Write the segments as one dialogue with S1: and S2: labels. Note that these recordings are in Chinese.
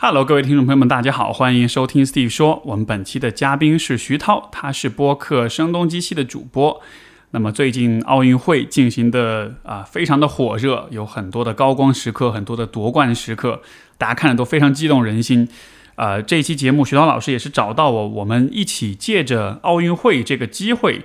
S1: Hello，各位听众朋友们，大家好，欢迎收听 Steve 说。我们本期的嘉宾是徐涛，他是播客声东击西的主播。那么最近奥运会进行的啊，非常的火热，有很多的高光时刻，很多的夺冠时刻，大家看着都非常激动人心。呃，这期节目徐涛老师也是找到我，我们一起借着奥运会这个机会，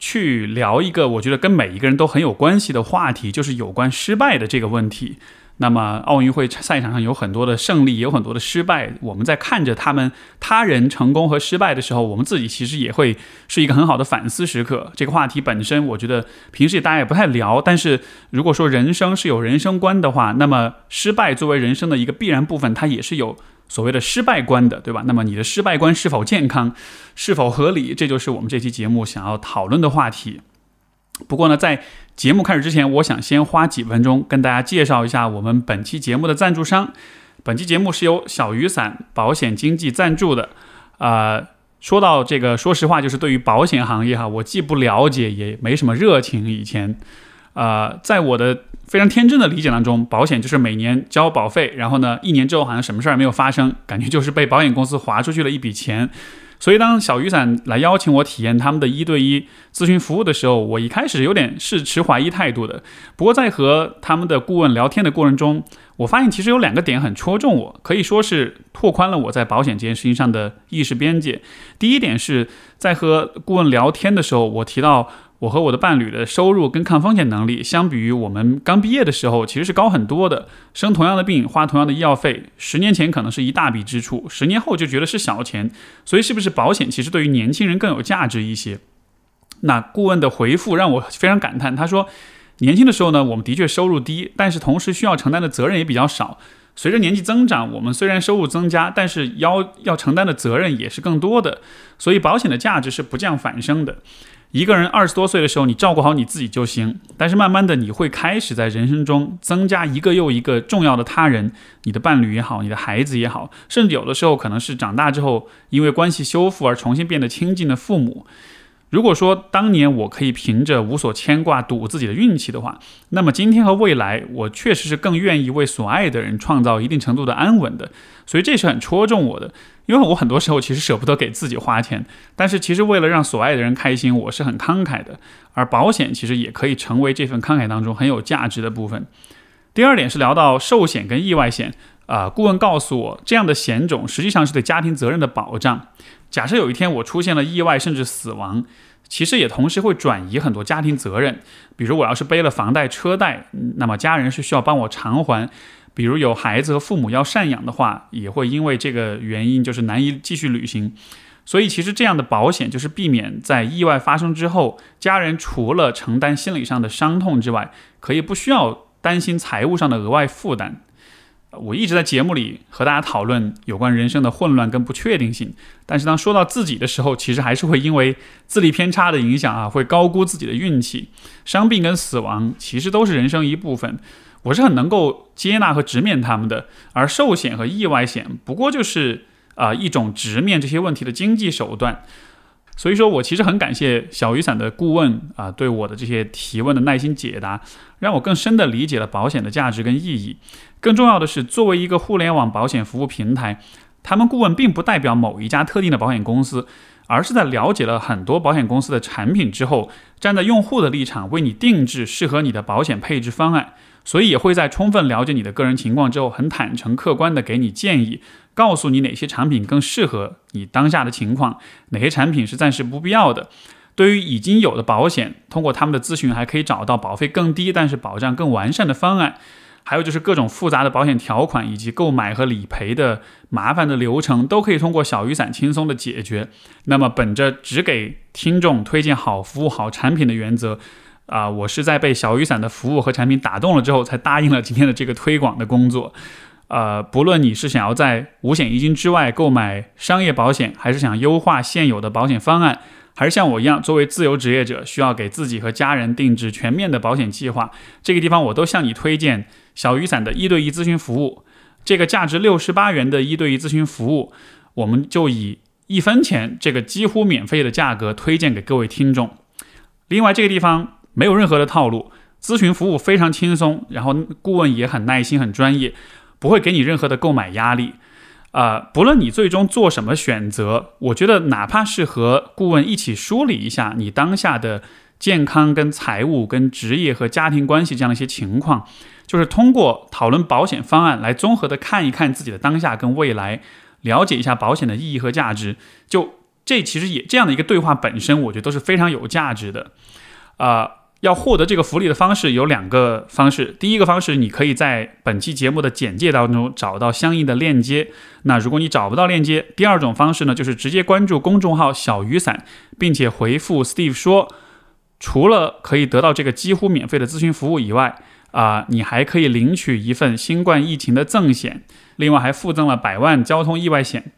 S1: 去聊一个我觉得跟每一个人都很有关系的话题，就是有关失败的这个问题。那么奥运会赛场上有很多的胜利，有很多的失败。我们在看着他们他人成功和失败的时候，我们自己其实也会是一个很好的反思时刻。这个话题本身，我觉得平时大家也不太聊。但是如果说人生是有人生观的话，那么失败作为人生的一个必然部分，它也是有所谓的失败观的，对吧？那么你的失败观是否健康，是否合理？这就是我们这期节目想要讨论的话题。不过呢，在节目开始之前，我想先花几分钟跟大家介绍一下我们本期节目的赞助商。本期节目是由小雨伞保险经纪赞助的。呃，说到这个，说实话，就是对于保险行业哈，我既不了解，也没什么热情。以前，呃，在我的非常天真的理解当中，保险就是每年交保费，然后呢，一年之后好像什么事儿也没有发生，感觉就是被保险公司划出去了一笔钱。所以，当小雨伞来邀请我体验他们的一对一咨询服务的时候，我一开始有点是持怀疑态度的。不过，在和他们的顾问聊天的过程中，我发现其实有两个点很戳中我，可以说是拓宽了我在保险这件事情上的意识边界。第一点是在和顾问聊天的时候，我提到。我和我的伴侣的收入跟抗风险能力，相比于我们刚毕业的时候，其实是高很多的。生同样的病，花同样的医药费，十年前可能是一大笔支出，十年后就觉得是小钱。所以，是不是保险其实对于年轻人更有价值一些？那顾问的回复让我非常感叹。他说，年轻的时候呢，我们的确收入低，但是同时需要承担的责任也比较少。随着年纪增长，我们虽然收入增加，但是要要承担的责任也是更多的。所以，保险的价值是不降反升的。一个人二十多岁的时候，你照顾好你自己就行。但是慢慢的，你会开始在人生中增加一个又一个重要的他人，你的伴侣也好，你的孩子也好，甚至有的时候可能是长大之后因为关系修复而重新变得亲近的父母。如果说当年我可以凭着无所牵挂赌自己的运气的话，那么今天和未来，我确实是更愿意为所爱的人创造一定程度的安稳的。所以这是很戳中我的，因为我很多时候其实舍不得给自己花钱，但是其实为了让所爱的人开心，我是很慷慨的。而保险其实也可以成为这份慷慨当中很有价值的部分。第二点是聊到寿险跟意外险。啊，顾问告诉我，这样的险种实际上是对家庭责任的保障。假设有一天我出现了意外甚至死亡，其实也同时会转移很多家庭责任。比如我要是背了房贷车贷，那么家人是需要帮我偿还；比如有孩子和父母要赡养的话，也会因为这个原因就是难以继续履行。所以其实这样的保险就是避免在意外发生之后，家人除了承担心理上的伤痛之外，可以不需要担心财务上的额外负担。我一直在节目里和大家讨论有关人生的混乱跟不确定性，但是当说到自己的时候，其实还是会因为自力偏差的影响啊，会高估自己的运气。伤病跟死亡其实都是人生一部分，我是很能够接纳和直面他们的。而寿险和意外险不过就是啊一种直面这些问题的经济手段。所以说我其实很感谢小雨伞的顾问啊，对我的这些提问的耐心解答，让我更深的理解了保险的价值跟意义。更重要的是，作为一个互联网保险服务平台，他们顾问并不代表某一家特定的保险公司，而是在了解了很多保险公司的产品之后，站在用户的立场为你定制适合你的保险配置方案。所以也会在充分了解你的个人情况之后，很坦诚客观的给你建议。告诉你哪些产品更适合你当下的情况，哪些产品是暂时不必要的。对于已经有的保险，通过他们的咨询还可以找到保费更低但是保障更完善的方案。还有就是各种复杂的保险条款以及购买和理赔的麻烦的流程，都可以通过小雨伞轻松的解决。那么，本着只给听众推荐好服务、好产品的原则，啊，我是在被小雨伞的服务和产品打动了之后，才答应了今天的这个推广的工作。呃，不论你是想要在五险一金之外购买商业保险，还是想优化现有的保险方案，还是像我一样作为自由职业者，需要给自己和家人定制全面的保险计划，这个地方我都向你推荐小雨伞的一对一咨询服务。这个价值六十八元的一对一咨询服务，我们就以一分钱这个几乎免费的价格推荐给各位听众。另外，这个地方没有任何的套路，咨询服务非常轻松，然后顾问也很耐心、很专业。不会给你任何的购买压力，啊，不论你最终做什么选择，我觉得哪怕是和顾问一起梳理一下你当下的健康、跟财务、跟职业和家庭关系这样一些情况，就是通过讨论保险方案来综合的看一看自己的当下跟未来，了解一下保险的意义和价值。就这其实也这样的一个对话本身，我觉得都是非常有价值的。啊。要获得这个福利的方式有两个方式。第一个方式，你可以在本期节目的简介当中找到相应的链接。那如果你找不到链接，第二种方式呢，就是直接关注公众号“小雨伞”，并且回复 Steve 说，除了可以得到这个几乎免费的咨询服务以外，啊，你还可以领取一份新冠疫情的赠险，另外还附赠了百万交通意外险。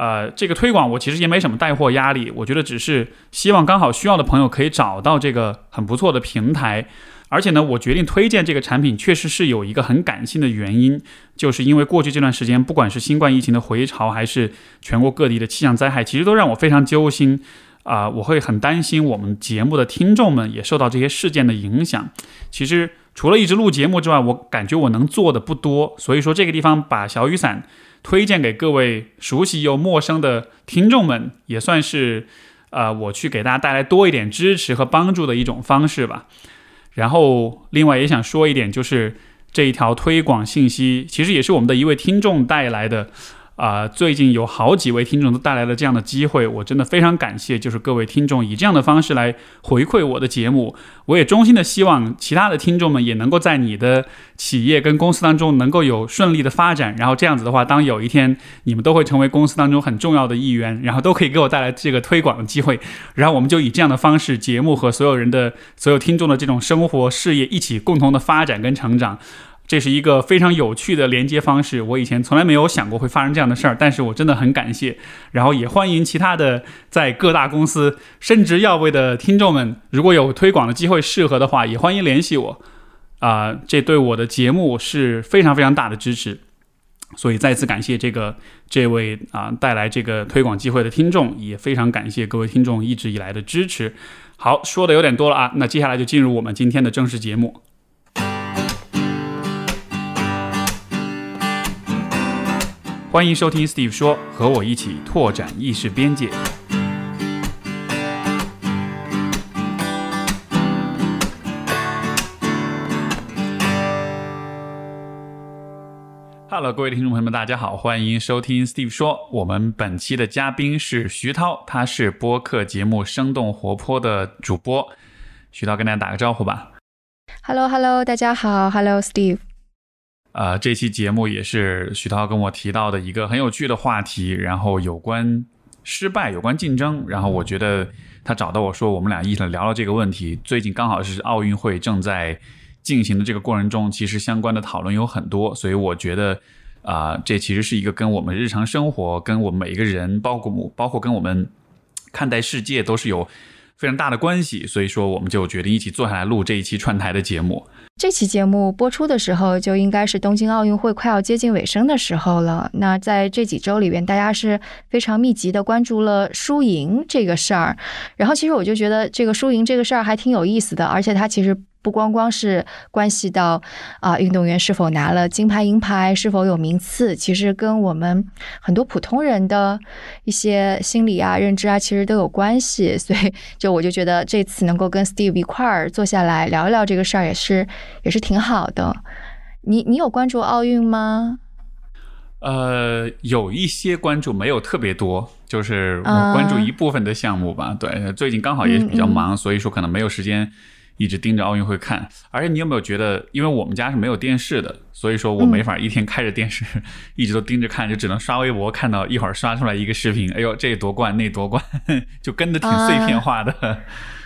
S1: 呃，这个推广我其实也没什么带货压力，我觉得只是希望刚好需要的朋友可以找到这个很不错的平台，而且呢，我决定推荐这个产品确实是有一个很感性的原因，就是因为过去这段时间，不管是新冠疫情的回潮，还是全国各地的气象灾害，其实都让我非常揪心啊，我会很担心我们节目的听众们也受到这些事件的影响。其实除了一直录节目之外，我感觉我能做的不多，所以说这个地方把小雨伞。推荐给各位熟悉又陌生的听众们，也算是，呃，我去给大家带来多一点支持和帮助的一种方式吧。然后，另外也想说一点，就是这一条推广信息，其实也是我们的一位听众带来的。啊，最近有好几位听众都带来了这样的机会，我真的非常感谢，就是各位听众以这样的方式来回馈我的节目。我也衷心的希望其他的听众们也能够在你的企业跟公司当中能够有顺利的发展，然后这样子的话，当有一天你们都会成为公司当中很重要的一员，然后都可以给我带来这个推广的机会，然后我们就以这样的方式，节目和所有人的所有听众的这种生活事业一起共同的发展跟成长。这是一个非常有趣的连接方式，我以前从来没有想过会发生这样的事儿，但是我真的很感谢。然后也欢迎其他的在各大公司升职要位的听众们，如果有推广的机会适合的话，也欢迎联系我。啊，这对我的节目是非常非常大的支持，所以再次感谢这个这位啊带来这个推广机会的听众，也非常感谢各位听众一直以来的支持。好，说的有点多了啊，那接下来就进入我们今天的正式节目。欢迎收听 Steve 说，和我一起拓展意识边界。Hello，各位听众朋友们，大家好，欢迎收听 Steve 说。我们本期的嘉宾是徐涛，他是播客节目生动活泼的主播。徐涛跟大家打个招呼吧。
S2: Hello，Hello，大家好。Hello，Steve。
S1: 呃，这期节目也是徐涛跟我提到的一个很有趣的话题，然后有关失败、有关竞争，然后我觉得他找到我说，我们俩一起聊聊这个问题。最近刚好是奥运会正在进行的这个过程中，其实相关的讨论有很多，所以我觉得啊，这其实是一个跟我们日常生活、跟我们每一个人，包括包括跟我们看待世界都是有非常大的关系，所以说我们就决定一起坐下来录这一期串台的节目。
S2: 这期节目播出的时候，就应该是东京奥运会快要接近尾声的时候了。那在这几周里边，大家是非常密集的关注了输赢这个事儿。然后，其实我就觉得这个输赢这个事儿还挺有意思的，而且它其实。不光光是关系到啊运动员是否拿了金牌银牌，是否有名次，其实跟我们很多普通人的一些心理啊、认知啊，其实都有关系。所以，就我就觉得这次能够跟 Steve 一块儿坐下来聊一聊这个事儿，也是也是挺好的。你你有关注奥运吗？
S1: 呃，有一些关注，没有特别多，就是我关注一部分的项目吧。对，最近刚好也比较忙，所以说可能没有时间。一直盯着奥运会看，而且你有没有觉得，因为我们家是没有电视的，所以说我没法一天开着电视 一直都盯着看，就只能刷微博，看到一会儿刷出来一个视频，哎呦这夺冠那夺冠，就跟的挺碎片化的。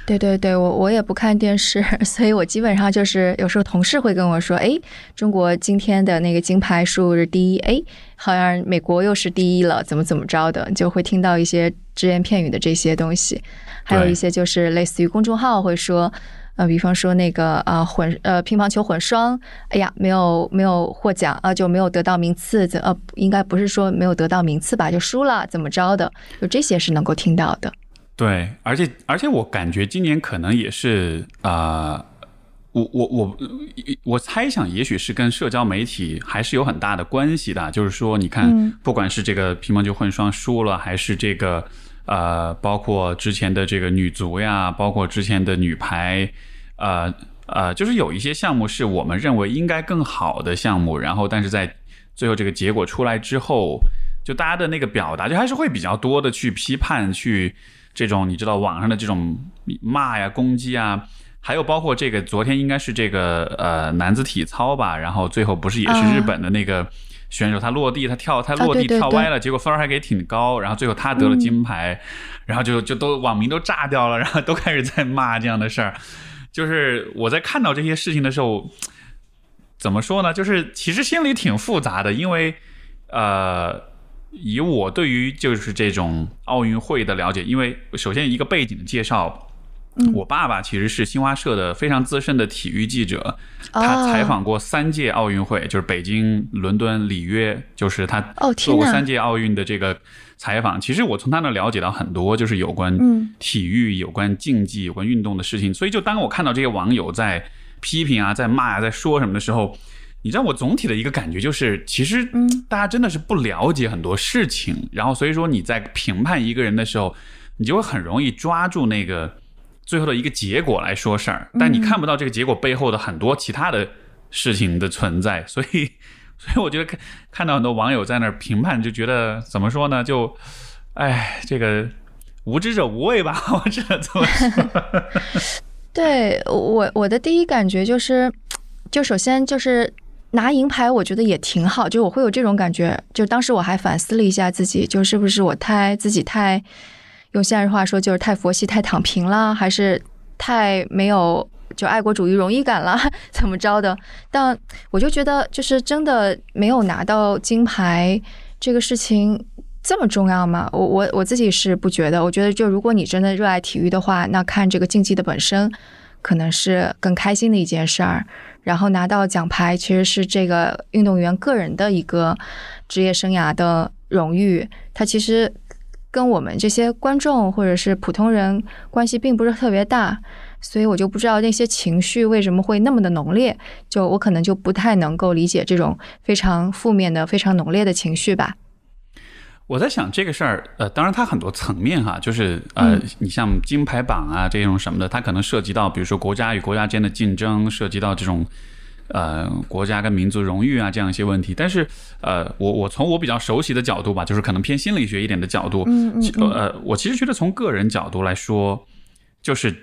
S2: 对对对，我我也不看电视，所以我基本上就是有时候同事会跟我说，哎，中国今天的那个金牌数是第一，哎，好像美国又是第一了，怎么怎么着的，就会听到一些只言片语的这些东西，还有一些就是类似于公众号会说。呃，比方说那个啊混呃乒乓球混双，哎呀，没有没有获奖啊，就没有得到名次，呃，应该不是说没有得到名次吧，就输了，怎么着的？就这些是能够听到的。
S1: 对，而且而且我感觉今年可能也是啊，我我我我猜想，也许是跟社交媒体还是有很大的关系的。就是说，你看，不管是这个乒乓球混双输了，还是这个呃，包括之前的这个女足呀，包括之前的女排，呃呃，就是有一些项目是我们认为应该更好的项目，然后但是在最后这个结果出来之后，就大家的那个表达，就还是会比较多的去批判，去这种你知道网上的这种骂呀、攻击啊。还有包括这个，昨天应该是这个呃男子体操吧，然后最后不是也是日本的那个选手，他落地他跳他落地跳歪了，结果分儿还给挺高，然后最后他得了金牌，然后就就都网民都炸掉了，然后都开始在骂这样的事儿。就是我在看到这些事情的时候，怎么说呢？就是其实心里挺复杂的，因为呃，以我对于就是这种奥运会的了解，因为首先一个背景的介绍。我爸爸其实是新华社的非常资深的体育记者，他采访过三届奥运会，就是北京、伦敦、里约，就是他做过三届奥运的这个采访。其实我从他那了解到很多，就是有关体育、有关竞技、有关运动的事情。所以，就当我看到这些网友在批评啊、在骂啊、在说什么的时候，你知道，我总体的一个感觉就是，其实大家真的是不了解很多事情。然后，所以说你在评判一个人的时候，你就会很容易抓住那个。最后的一个结果来说事儿，但你看不到这个结果背后的很多其他的事情的存在，所以，所以我觉得看看到很多网友在那儿评判，就觉得怎么说呢？就，哎，这个无知者无畏吧，我只能这么说。
S2: 对我，我的第一感觉就是，就首先就是拿银牌，我觉得也挺好，就我会有这种感觉。就当时我还反思了一下自己，就是不是我太自己太。用现在话说，就是太佛系、太躺平了，还是太没有就爱国主义荣誉感了，怎么着的？但我就觉得，就是真的没有拿到金牌这个事情这么重要吗？我我我自己是不觉得。我觉得，就如果你真的热爱体育的话，那看这个竞技的本身可能是更开心的一件事儿。然后拿到奖牌，其实是这个运动员个人的一个职业生涯的荣誉。他其实。跟我们这些观众或者是普通人关系并不是特别大，所以我就不知道那些情绪为什么会那么的浓烈。就我可能就不太能够理解这种非常负面的、非常浓烈的情绪吧。
S1: 我在想这个事儿，呃，当然它很多层面哈，就是呃，你像金牌榜啊这种什么的，它可能涉及到，比如说国家与国家间的竞争，涉及到这种。呃，国家跟民族荣誉啊，这样一些问题。但是，呃，我我从我比较熟悉的角度吧，就是可能偏心理学一点的角度，
S2: 嗯嗯，
S1: 呃，我其实觉得从个人角度来说，就是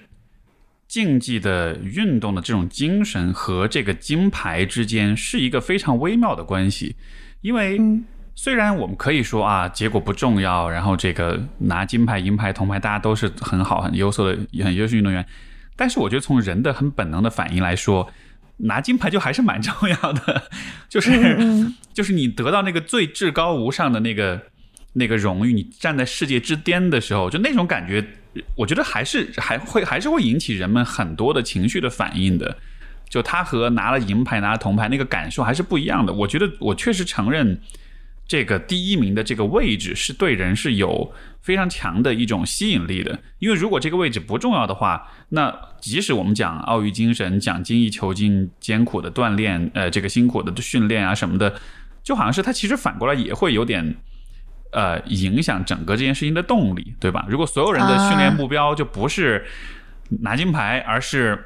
S1: 竞技的运动的这种精神和这个金牌之间是一个非常微妙的关系。因为虽然我们可以说啊，结果不重要，然后这个拿金牌、银牌、铜牌，大家都是很好、很优秀的、很优秀运动员，但是我觉得从人的很本能的反应来说。拿金牌就还是蛮重要的，就是 就是你得到那个最至高无上的那个那个荣誉，你站在世界之巅的时候，就那种感觉，我觉得还是还会还是会引起人们很多的情绪的反应的。就他和拿了银牌拿了铜牌那个感受还是不一样的。我觉得我确实承认。这个第一名的这个位置是对人是有非常强的一种吸引力的，因为如果这个位置不重要的话，那即使我们讲奥运精神、讲精益求精、艰苦的锻炼，呃，这个辛苦的训练啊什么的，就好像是它其实反过来也会有点，呃，影响整个这件事情的动力，对吧？如果所有人的训练目标就不是拿金牌，而是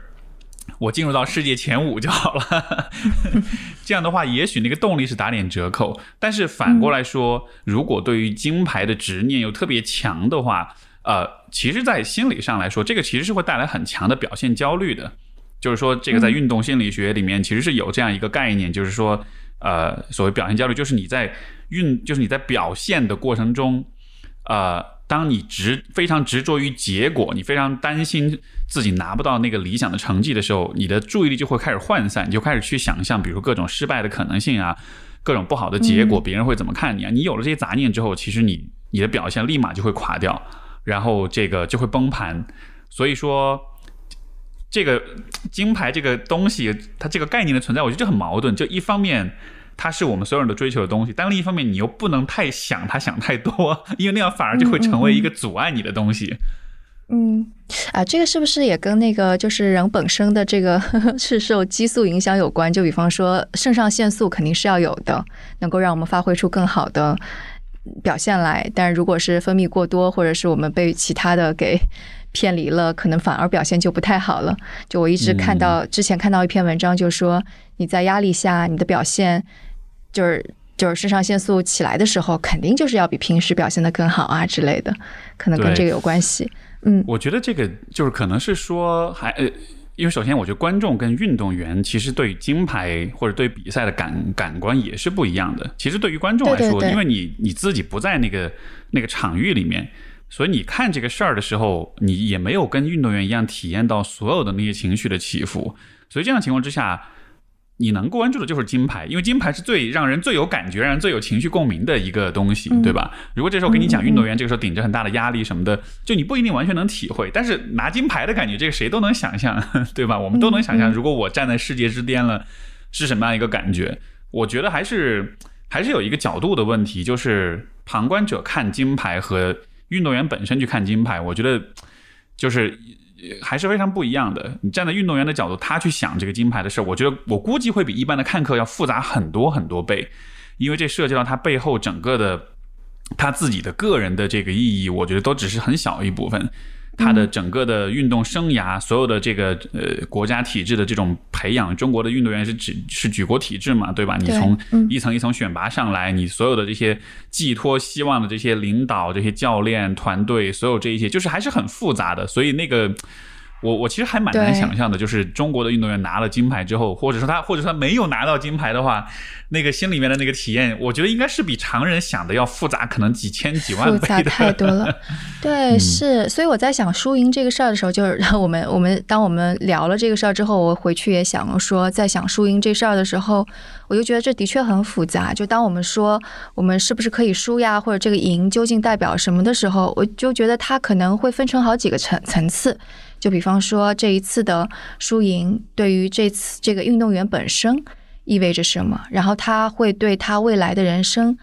S1: 我进入到世界前五就好了，这样的话，也许那个动力是打点折扣。但是反过来说，如果对于金牌的执念又特别强的话，呃，其实，在心理上来说，这个其实是会带来很强的表现焦虑的。就是说，这个在运动心理学里面其实是有这样一个概念，就是说，呃，所谓表现焦虑，就是你在运，就是你在表现的过程中，呃。当你执非常执着于结果，你非常担心自己拿不到那个理想的成绩的时候，你的注意力就会开始涣散，你就开始去想象，比如各种失败的可能性啊，各种不好的结果，别人会怎么看你啊？你有了这些杂念之后，其实你你的表现立马就会垮掉，然后这个就会崩盘。所以说，这个金牌这个东西，它这个概念的存在，我觉得就很矛盾。就一方面。它是我们所有人都追求的东西，但另一方面，你又不能太想它，想太多，因为那样反而就会成为一个阻碍你的东西。
S2: 嗯，啊，这个是不是也跟那个就是人本身的这个 是受激素影响有关？就比方说肾上腺素肯定是要有的，能够让我们发挥出更好的表现来。但如果是分泌过多，或者是我们被其他的给 偏离了，可能反而表现就不太好了。就我一直看到之前看到一篇文章，就说你在压力下，你的表现就是就是肾上腺素起来的时候，肯定就是要比平时表现的更好啊之类的，可能跟这个有关系。嗯，
S1: 我觉得这个就是可能是说，还呃，因为首先我觉得观众跟运动员其实对金牌或者对比赛的感感官也是不一样的。其实对于观众来说，因为你你自己不在那个那个场域里面，所以你看这个事儿的时候，你也没有跟运动员一样体验到所有的那些情绪的起伏。所以这样情况之下。你能关注的就是金牌，因为金牌是最让人最有感觉、让人最有情绪共鸣的一个东西，对吧？如果这时候给你讲运动员，这个时候顶着很大的压力什么的，就你不一定完全能体会。但是拿金牌的感觉，这个谁都能想象，对吧？我们都能想象，如果我站在世界之巅了，是什么样一个感觉？我觉得还是还是有一个角度的问题，就是旁观者看金牌和运动员本身去看金牌，我觉得就是。还是非常不一样的。你站在运动员的角度，他去想这个金牌的事，我觉得我估计会比一般的看客要复杂很多很多倍，因为这涉及到他背后整个的他自己的个人的这个意义，我觉得都只是很小一部分。他的整个的运动生涯，所有的这个呃国家体制的这种培养，中国的运动员是举是举国体制嘛，对吧？你从一层一层选拔上来，你所有的这些寄托希望的这些领导、这些教练团队，所有这一些，就是还是很复杂的。所以那个。我我其实还蛮难想象的，就是中国的运动员拿了金牌之后，或者说他或者说他没有拿到金牌的话，那个心里面的那个体验，我觉得应该是比常人想的要复杂，可能几千几万倍
S2: 复杂太多了。对，是，所以我在想输赢这个事儿的时候，就是 我们我们当我们聊了这个事儿之后，我回去也想说，在想输赢这事儿的时候，我就觉得这的确很复杂。就当我们说我们是不是可以输呀，或者这个赢究竟代表什么的时候，我就觉得它可能会分成好几个层层次。就比方说这一次的输赢，对于这次这个运动员本身意味着什么？然后他会对他未来的人生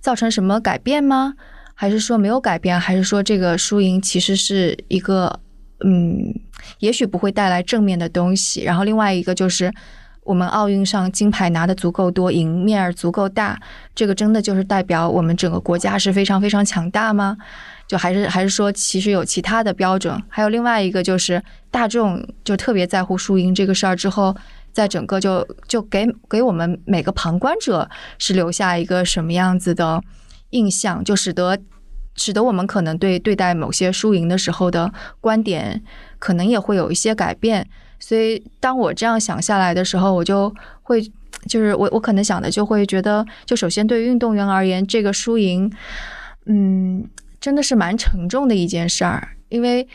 S2: 造成什么改变吗？还是说没有改变？还是说这个输赢其实是一个嗯，也许不会带来正面的东西？然后另外一个就是我们奥运上金牌拿的足够多，赢面儿足够大，这个真的就是代表我们整个国家是非常非常强大吗？就还是还是说，其实有其他的标准，还有另外一个就是大众就特别在乎输赢这个事儿之后，在整个就就给给我们每个旁观者是留下一个什么样子的印象，就使得使得我们可能对对待某些输赢的时候的观点可能也会有一些改变。所以当我这样想下来的时候，我就会就是我我可能想的就会觉得，就首先对运动员而言，这个输赢，嗯。真的是蛮沉重的一件事儿，因为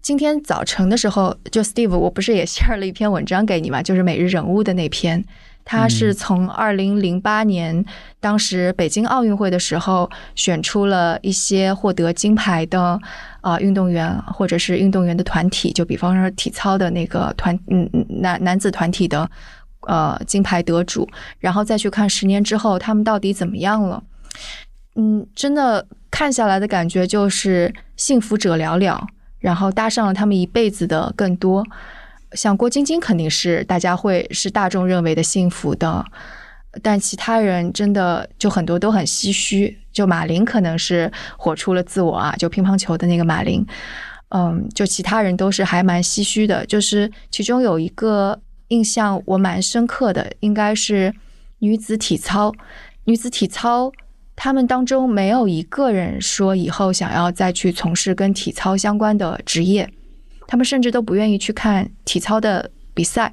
S2: 今天早晨的时候，就 Steve，我不是也 share 了一篇文章给你嘛，就是每日人物的那篇，他是从二零零八年当时北京奥运会的时候选出了一些获得金牌的啊运动员或者是运动员的团体，就比方说体操的那个团，嗯男男子团体的呃金牌得主，然后再去看十年之后他们到底怎么样了。嗯，真的看下来的感觉就是幸福者寥寥，然后搭上了他们一辈子的更多。像郭晶晶肯定是大家会是大众认为的幸福的，但其他人真的就很多都很唏嘘。就马琳可能是活出了自我啊，就乒乓球的那个马琳，嗯，就其他人都是还蛮唏嘘的。就是其中有一个印象我蛮深刻的，应该是女子体操，女子体操。他们当中没有一个人说以后想要再去从事跟体操相关的职业，他们甚至都不愿意去看体操的比赛。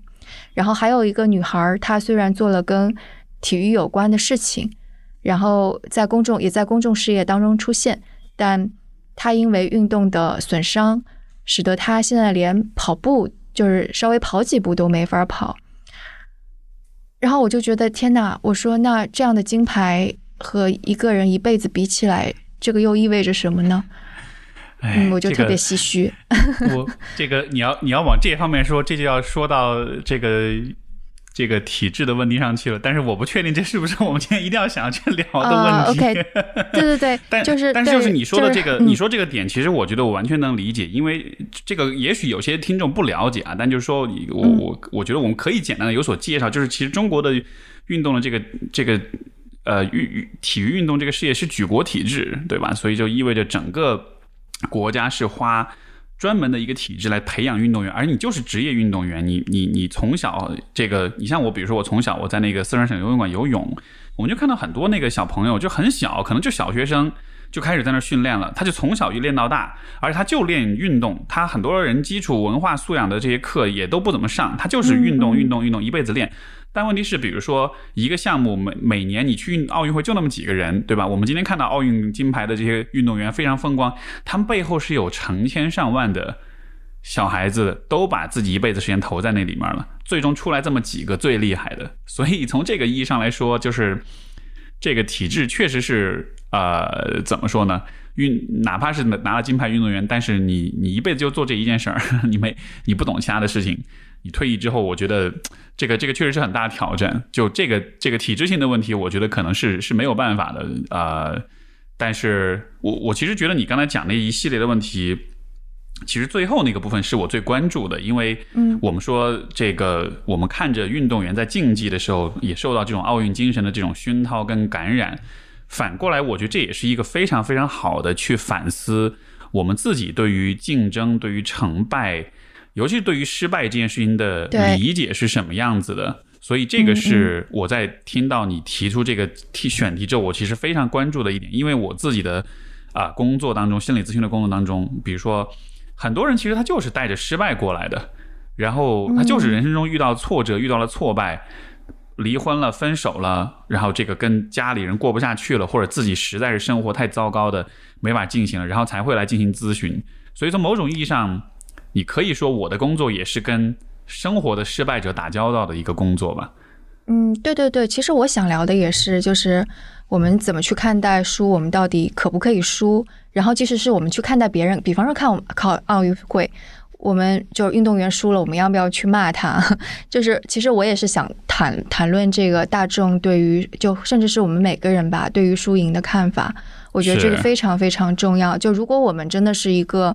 S2: 然后还有一个女孩，她虽然做了跟体育有关的事情，然后在公众也在公众事业当中出现，但她因为运动的损伤，使得她现在连跑步就是稍微跑几步都没法跑。然后我就觉得天哪，我说那这样的金牌。和一个人一辈子比起来，这个又意味着什么呢？我就特别唏嘘。
S1: 我这个你要你要往这方面说，这就要说到这个这个体制的问题上去了，但是我不确定这是不是我们今天一定要想要去聊的
S2: 啊
S1: 问题。
S2: ，OK，对对对，
S1: 但
S2: 就是
S1: 但是就是你说的这个，
S2: 就是嗯
S1: 你说这个点，其实我觉得我完全能理解，因为这个也许有些听众不了解啊，但就是说我
S2: 嗯
S1: 我我觉得我们可以简单的有所介绍，就是其实中国的运动的这个这个呃运运体育运动这个事业是举国体制，对吧？所以就意味着整个国家是花。专门的一个体制来培养运动员，而你就是职业运动员，你你你从小这个，你像我，比如说我从小我在那个四川省游泳馆游泳，我们就看到很多那个小朋友就很小，可能就小学生就开始在那训练了，他就从小就练到大，而且他就练运动，他很多人基础文化素养的这些课也都不怎么上，他就是运动运动运动一辈子练。但问题是，比如说一个项目每每年你去运奥运会就那么几个人，对吧？我们今天看到奥运金牌的这些运动员非常风光，他们背后是有成千上万的小孩子都把自己一辈子时间投在那里面了，最终出来这么几个最厉害的。所以从这个意义上来说，就是这个体制确实是呃怎么说呢？运哪怕是拿了金牌运动员，但是你你一辈子就做这一件事儿，你没你不懂其他的事情。你退役之后，我觉得这个这个确实是很大的挑战。就这个这个体制性的问题，我觉得可能是是没有办法的。呃，但是我我其实觉得你刚才讲那一系列的问题，其实最后那个部分是我最关注的，因为
S2: 嗯
S1: 我们说这个，我们看着运动员在竞技的时候，也受到这种奥运精神的这种熏陶跟感染。反过来，我觉得这也是一个非常非常好的去反思我们自己对于竞争、对于成败，尤其是对于失败这件事情的理解是什么样子的。所以这个是我在听到你提出这个题选题之后，我其实非常关注的一点，因为我自己的啊、工作当中，心理咨询的工作当中，比如说很多人其实他就是带着失败过来的，然后他就是人生中遇到挫折，遇到了挫败。离婚了，分手了，然后这个跟家里人过不下去了，或者自己实在是生活太糟糕的没法进行了，然后才会来进行咨询。所以从某种意义上，你可以说我的工作也是跟生活的失败者打交道的一个工作吧。
S2: 嗯，对对对，其实我想聊的也是，就是我们怎么去看待输，我们到底可不可以输？然后，即使是我们去看待别人，比方说看我们考奥运会，我们就运动员输了，我们要不要去骂他？就是其实我也是想谈谈论这个大众对于，就甚至是我们每个人吧，对于输赢的看法。我觉得这个非常非常重要。就如果我们真的是一个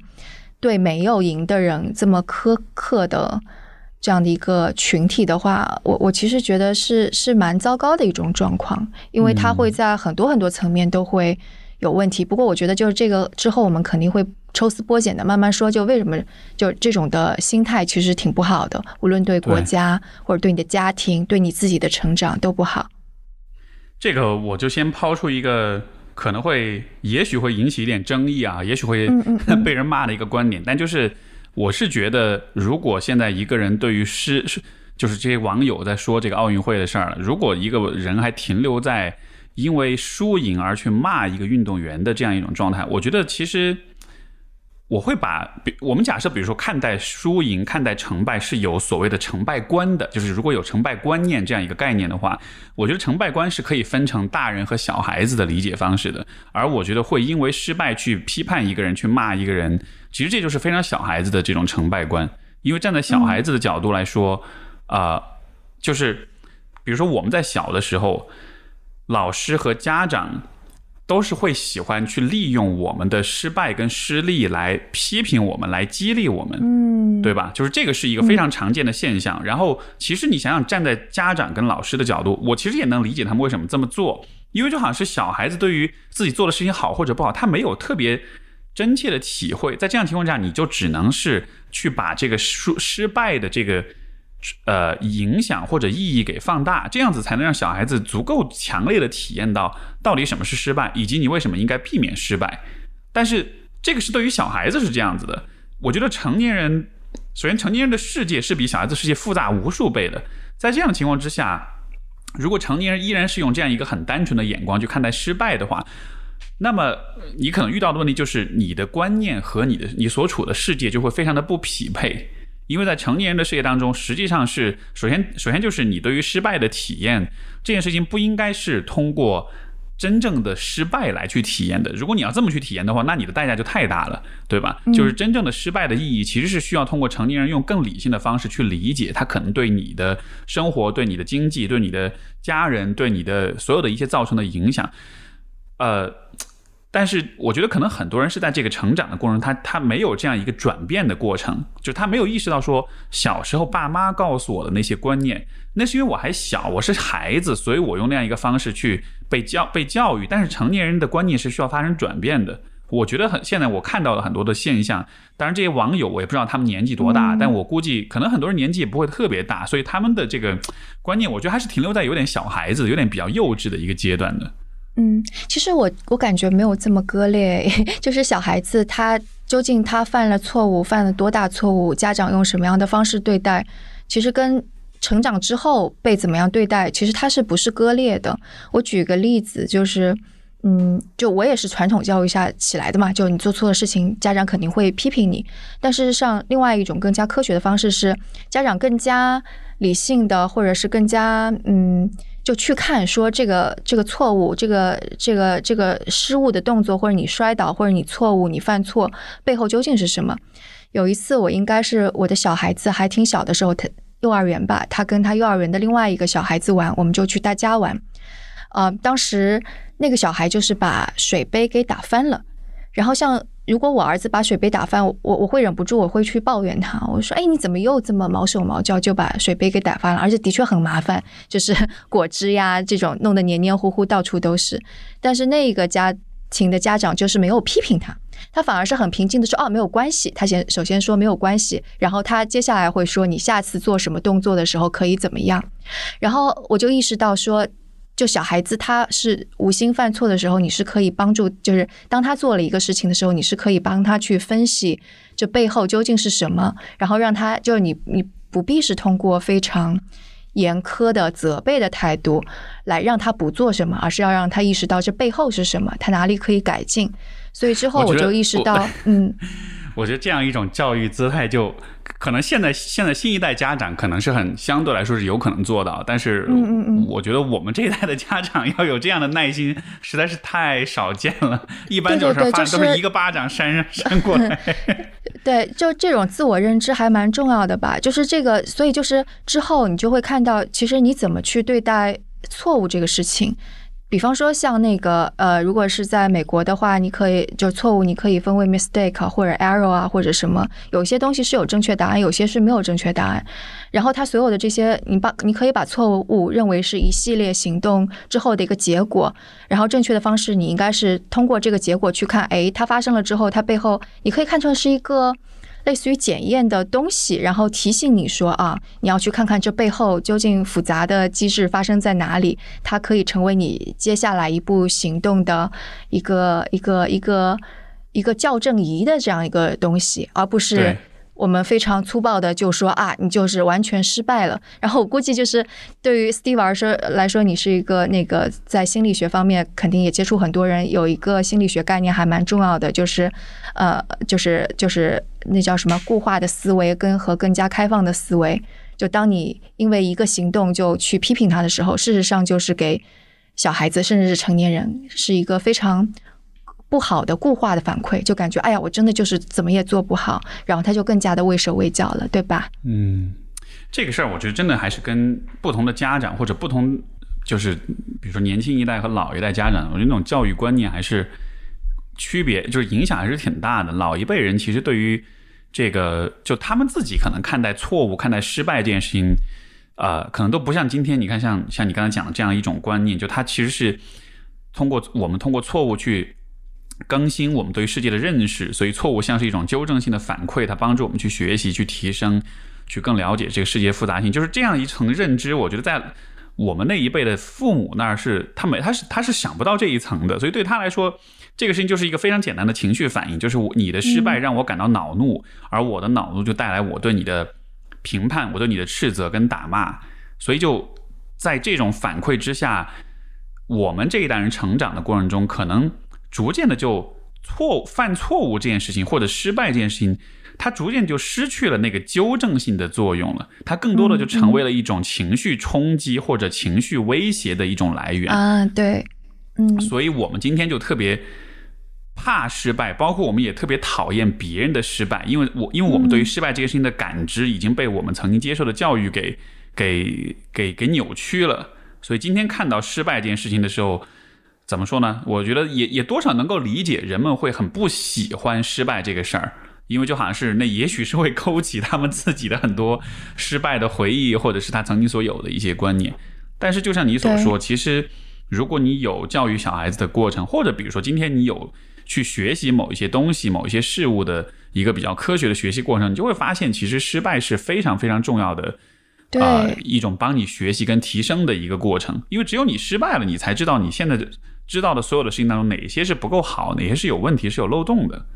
S2: 对没有赢的人这么苛刻的。这样的一个群体的话，我我其实觉得是是蛮糟糕的一种状况，因为他会在很多很多层面都会有问题。不过我觉得就是这个之后，我们肯定会抽丝剥茧的慢慢说，就为什么就这种的心态其实挺不好的，无论对国
S1: 对
S2: 家或者对你的家庭、对你自己的成长都不好。
S1: 这个我就先抛出一个可能会，也许会引起一点争议啊，也许会 被人骂的一个观点，但就是我是觉得，如果现在一个人对于失，就是这些网友在说这个奥运会的事儿了，如果一个人还停留在因为输赢而去骂一个运动员的这样一种状态，我觉得其实。我会把，比我们假设，比如说看待输赢、看待成败是有所谓的成败观的，就是如果有成败观念这样一个概念的话，我觉得成败观是可以分成大人和小孩子的理解方式的。而我觉得会因为失败去批判一个人、去骂一个人，其实这就是非常小孩子的这种成败观。因为站在小孩子的角度来说，啊、就是比如说我们在小的时候，老师和家长。都是会喜欢去利用我们的失败跟失利来批评我们，来激励我们，
S2: 嗯，
S1: 对吧？就是这个是一个非常常见的现象。然后，其实你想想，站在家长跟老师的角度，我其实也能理解他们为什么这么做，因为就好像是小孩子对于自己做的事情好或者不好，他没有特别真切的体会，在这样情况下，你就只能是去把这个失失败的这个。呃，影响或者意义给放大，这样子才能让小孩子足够强烈的体验到到底什么是失败，以及你为什么应该避免失败。但是这个是对于小孩子是这样子的，我觉得成年人，首先成年人的世界是比小孩子世界复杂无数倍的。在这样的情况之下，如果成年人依然是用这样一个很单纯的眼光去看待失败的话，那么你可能遇到的问题就是你的观念和你的你所处的世界就会非常的不匹配。因为在成年人的世界当中，实际上是首先首先就是你对于失败的体验这件事情不应该是通过真正的失败来去体验的。如果你要这么去体验的话，那你的代价就太大了，对吧？就是真正的失败的意义，其实是需要通过成年人用更理性的方式去理解，它可能对你的生活、对你的经济、对你的家人、对你的所有的一些造成的影响。呃，但是我觉得可能很多人是在这个成长的过程，他他没有这样一个转变的过程，就他没有意识到说小时候爸妈告诉我的那些观念。那是因为我还小，我是孩子，所以我用那样一个方式去被教被教育。但是成年人的观念是需要发生转变的。我觉得很现在我看到了很多的现象，当然这些网友我也不知道他们年纪多大，但我估计可能很多人年纪也不会特别大，所以他们的这个观念，我觉得还是停留在有点小孩子、有点比较幼稚的一个阶段的。
S2: 嗯，其实我我感觉没有这么割裂，就是小孩子他究竟他犯了错误，犯了多大错误，家长用什么样的方式对待，其实跟。成长之后被怎么样对待，其实它是不是割裂的？我举个例子，就是，嗯，就我也是传统教育下起来的嘛，就你做错了事情，家长肯定会批评你。但事实上，另外一种更加科学的方式是，家长更加理性的，或者是更加，嗯，就去看说这个这个错误，这个这个这个失误的动作，或者你摔倒，或者你错误，你犯错背后究竟是什么？有一次，我应该是我的小孩子还挺小的时候，他。幼儿园吧，他跟他幼儿园的另外一个小孩子玩，我们就去他家玩。呃，当时那个小孩就是把水杯给打翻了。然后像如果我儿子把水杯打翻，我我会忍不住我会去抱怨他，我说：“哎，你怎么又这么毛手毛脚就把水杯给打翻了？而且的确很麻烦，就是 果汁呀这种弄得黏黏糊糊到处都是。”但是那个家庭的家长就是没有批评他。他反而是很平静的说：“哦，没有关系。”他先首先说没有关系，然后他接下来会说：“你下次做什么动作的时候可以怎么样？”然后我就意识到说，就小孩子他是无心犯错的时候，你是可以帮助，就是当他做了一个事情的时候，你是可以帮他去分析这背后究竟是什么，然后让他就是你你不必是通过非常。严苛的责备的态度来让他不做什么，而是要让他意识到这背后是什么，他哪里可以改进。所以之后我就意识到，嗯，
S1: 我觉得这样一种教育姿态就。可能现在现在新一代家长可能是很相对来说是有可能做到，但是我觉得我们这一代的家长要有这样的耐心，实在是太少见了。一般就是发都是一个巴掌扇扇 过来。
S2: 对，就这种自我认知还蛮重要的吧。就是这个，所以就是之后你就会看到，其实你怎么去对待错误这个事情。比方说，像那个呃，如果是在美国的话，你可以就错误，你可以分为 mistake 或者 error 啊，或者什么。有些东西是有正确答案，有些是没有正确答案。然后它所有的这些，你把你可以把错误认为是一系列行动之后的一个结果。然后正确的方式，你应该是通过这个结果去看，哎，它发生了之后，它背后你可以看成是一个。类似于检验的东西，然后提醒你说啊，你要去看看这背后究竟复杂的机制发生在哪里，它可以成为你接下来一步行动的一个一个一个一个校正仪的这样一个东西，而不是。我们非常粗暴的就说啊，你就是完全失败了。然后我估计就是对于 Steve 来说来说，你是一个那个在心理学方面肯定也接触很多人，有一个心理学概念还蛮重要的，就是呃，就是就是那叫什么固化的思维跟和更加开放的思维。就当你因为一个行动就去批评他的时候，事实上就是给小孩子甚至是成年人是一个非常。不好的固化的反馈，就感觉哎呀，我真的就是怎么也做不好，然后他就更加的畏手畏脚了，对吧？
S1: 嗯，这个事儿我觉得真的还是跟不同的家长或者不同，就是比如说年轻一代和老一代家长，我觉得那种教育观念还是区别，就是影响还是挺大的。老一辈人其实对于这个，就他们自己可能看待错误、看待失败这件事情，呃，可能都不像今天你看，像像你刚才讲的这样一种观念，就他其实是通过我们通过错误去。更新我们对于世界的认识，所以错误像是一种纠正性的反馈，它帮助我们去学习、去提升、去更了解这个世界复杂性。就是这样一层认知，我觉得在我们那一辈的父母那儿是他没他是他是想不到这一层的，所以对他来说，这个事情就是一个非常简单的情绪反应，就是你的失败让我感到恼怒，而我的恼怒就带来我对你的评判、我对你的斥责跟打骂，所以就在这种反馈之下，我们这一代人成长的过程中，可能。逐渐的就错犯错误这件事情或者失败这件事情，它逐渐就失去了那个纠正性的作用了，它更多的就成为了一种情绪冲击或者情绪威胁的一种来源
S2: 啊，对，嗯，
S1: 所以我们今天就特别怕失败，包括我们也特别讨厌别人的失败，因为我因为我们对于失败这个事情的感知已经被我们曾经接受的教育给给给给扭曲了，所以今天看到失败这件事情的时候。怎么说呢？我觉得也也多少能够理解人们会很不喜欢失败这个事儿，因为就好像是那也许是会勾起他们自己的很多失败的回忆，或者是他曾经所有的一些观念。但是就像你所说，其实如果你有教育小孩子的过程，或者比如说今天你有去学习某一些东西、某一些事物的一个比较科学的学习过程，你就会发现，其实失败是非常非常重要的。啊，一种帮你学习跟提升的一个过程，因为只有你失败了，你才知道你现在知道的所有的事情当中，哪些是不够好，哪些是有问题、是有漏洞的。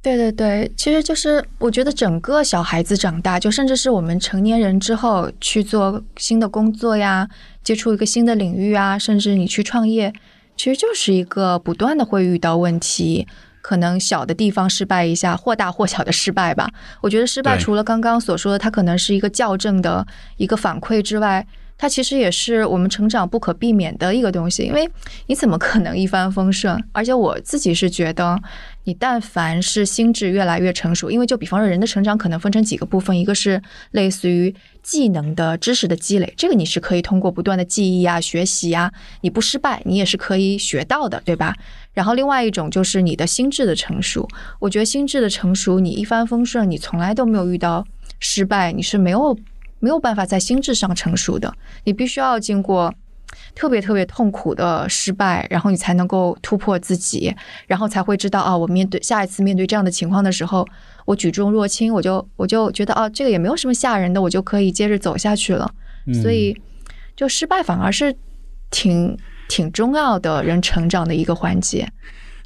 S2: 对对对，其实就是我觉得整个小孩子长大，就甚至是我们成年人之后去做新的工作呀，接触一个新的领域啊，甚至你去创业，其实就是一个不断的会遇到问题。可能小的地方失败一下，或大或小的失败吧。我觉得失败除了刚刚所说的，它可能是一个校正的一个反馈之外，它其实也是我们成长不可避免的一个东西。因为你怎么可能一帆风顺？而且我自己是觉得。你但凡是心智越来越成熟，因为就比方说人的成长可能分成几个部分，一个是类似于技能的知识的积累，这个你是可以通过不断的记忆啊、学习啊，你不失败，你也是可以学到的，对吧？然后另外一种就是你的心智的成熟，我觉得心智的成熟，你一帆风顺，你从来都没有遇到失败，你是没有没有办法在心智上成熟的，你必须要经过。特别特别痛苦的失败，然后你才能够突破自己，然后才会知道啊，我面对下一次面对这样的情况的时候，我举重若轻，我就我就觉得啊，这个也没有什么吓人的，我就可以接着走下去了。所以，就失败反而是挺挺重要的人成长的一个环节。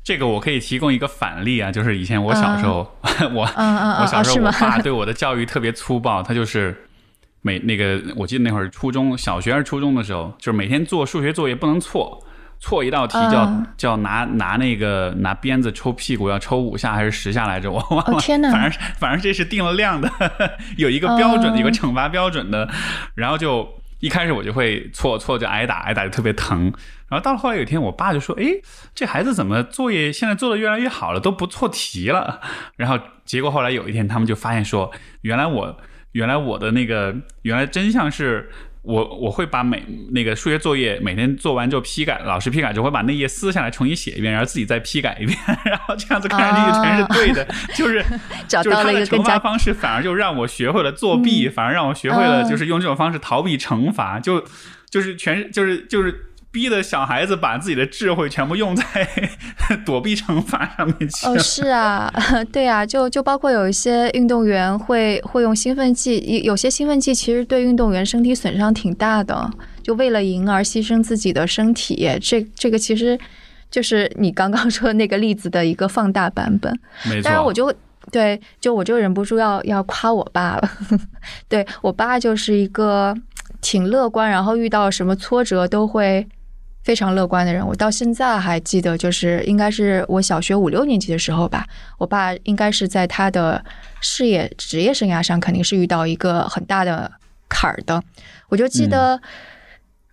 S1: 这个我可以提供一个反例啊，就是以前我小时候，我我小时候我爸对我的教育特别粗暴，他就是。每那个，我记得那会儿初中小学还是初中的时候，就是每天做数学作业不能错，错一道题就要就要拿拿那个拿鞭子抽屁股，要抽五下还是十下来着？我忘了。
S2: 天哪！
S1: 反正反正这是定了量的，有一个标准，有个惩罚标准的。然后就一开始我就会错错就挨打，挨打就特别疼。然后到了后来有一天，我爸就说：“哎，这孩子怎么作业现在做的越来越好了，都不错题了。”然后结果后来有一天，他们就发现说，原来我。原来我的那个原来真相是我我会把每那个数学作业每天做完之后批改，老师批改之后会把那页撕下来重新写一遍，然后自己再批改一遍，然后这样子看上去就全是对的，就是
S2: 找
S1: 到了一个惩罚方式，反而就让我学会了作弊，反而让我学会了就是用这种方式逃避惩罚，就就是全就是就是。逼的小孩子把自己的智慧全部用在 躲避惩罚上面去。
S2: 哦，是啊，对啊，就就包括有一些运动员会会用兴奋剂，有些兴奋剂其实对运动员身体损伤挺大的，就为了赢而牺牲自己的身体。这这个其实就是你刚刚 说的那个例子的一个放大版本。
S1: 没错。
S2: 当然，我就对，就我就忍不住要要夸我爸了。对我爸就是一个挺乐观，然后遇到什么挫折都会。非常乐观的人，我到现在还记得，就是应该是我小学五六年级的时候吧。我爸应该是在他的事业职业生涯上肯定是遇到一个很大的坎儿的。我就记得，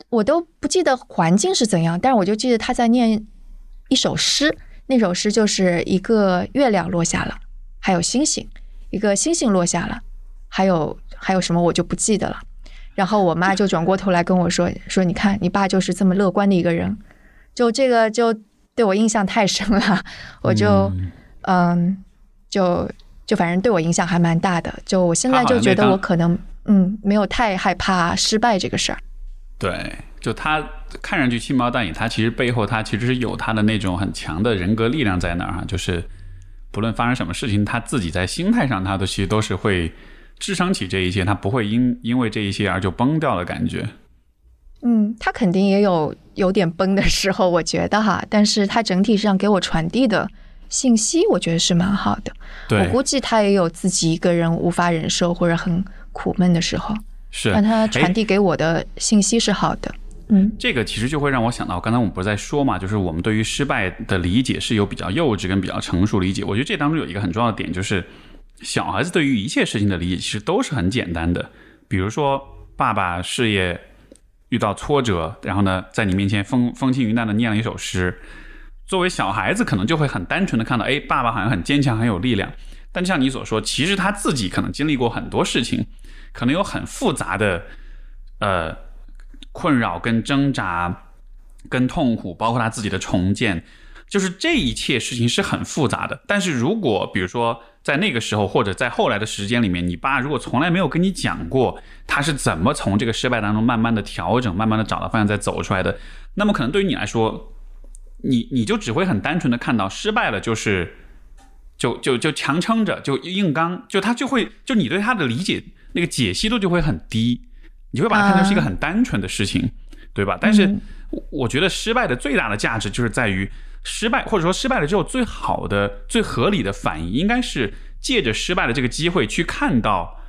S2: 我都不记得环境是怎样，但是我就记得他在念一首诗，那首诗就是一个月亮落下了，还有星星，一个星星落下了，还有还有什么我就不记得了。然后我妈就转过头来跟我说：“说你看，你爸就是这么乐观的一个人，就这个就对我印象太深了。我就嗯，就就反正对我影响还蛮大的。就我现在就觉得我可能嗯没有太害怕失败这个事儿。
S1: 对，就他看上去轻描淡写，他其实背后他其实是有他的那种很强的人格力量在那儿哈。就是不论发生什么事情，他自己在心态上，他都其实都是会。”支撑起这一切，他不会因因为这一些而就崩掉的感觉。
S2: 嗯，他肯定也有有点崩的时候，我觉得哈。但是他整体上给我传递的信息，我觉得是蛮好的。
S1: 对，
S2: 我估计他也有自己一个人无法忍受或者很苦闷的时候。
S1: 是，
S2: 但他传递给我的信息是好的。嗯，
S1: 这个其实就会让我想到，刚才我们不是在说嘛，就是我们对于失败的理解是有比较幼稚跟比较成熟理解。我觉得这当中有一个很重要的点就是。小孩子对于一切事情的理解其实都是很简单的，比如说爸爸事业遇到挫折，然后呢，在你面前风风轻云淡的念了一首诗。作为小孩子，可能就会很单纯的看到，哎，爸爸好像很坚强，很有力量。但像你所说，其实他自己可能经历过很多事情，可能有很复杂的呃困扰、跟挣扎、跟痛苦，包括他自己的重建。就是这一切事情是很复杂的。但是如果比如说在那个时候，或者在后来的时间里面，你爸如果从来没有跟你讲过他是怎么从这个失败当中慢慢的调整，慢慢的找到方向再走出来的，那么可能对于你来说。你你就只会很单纯的看到失败了，就是就就就强撑着，就硬刚，就他就会就你对他的理解那个解析度就会很低，你会把它看成是一个很单纯的事情，对吧？但是我觉得失败的最大的价值就是在于失败，或者说失败了之后最好的、最合理的反应，应该是借着失败的这个机会去看到，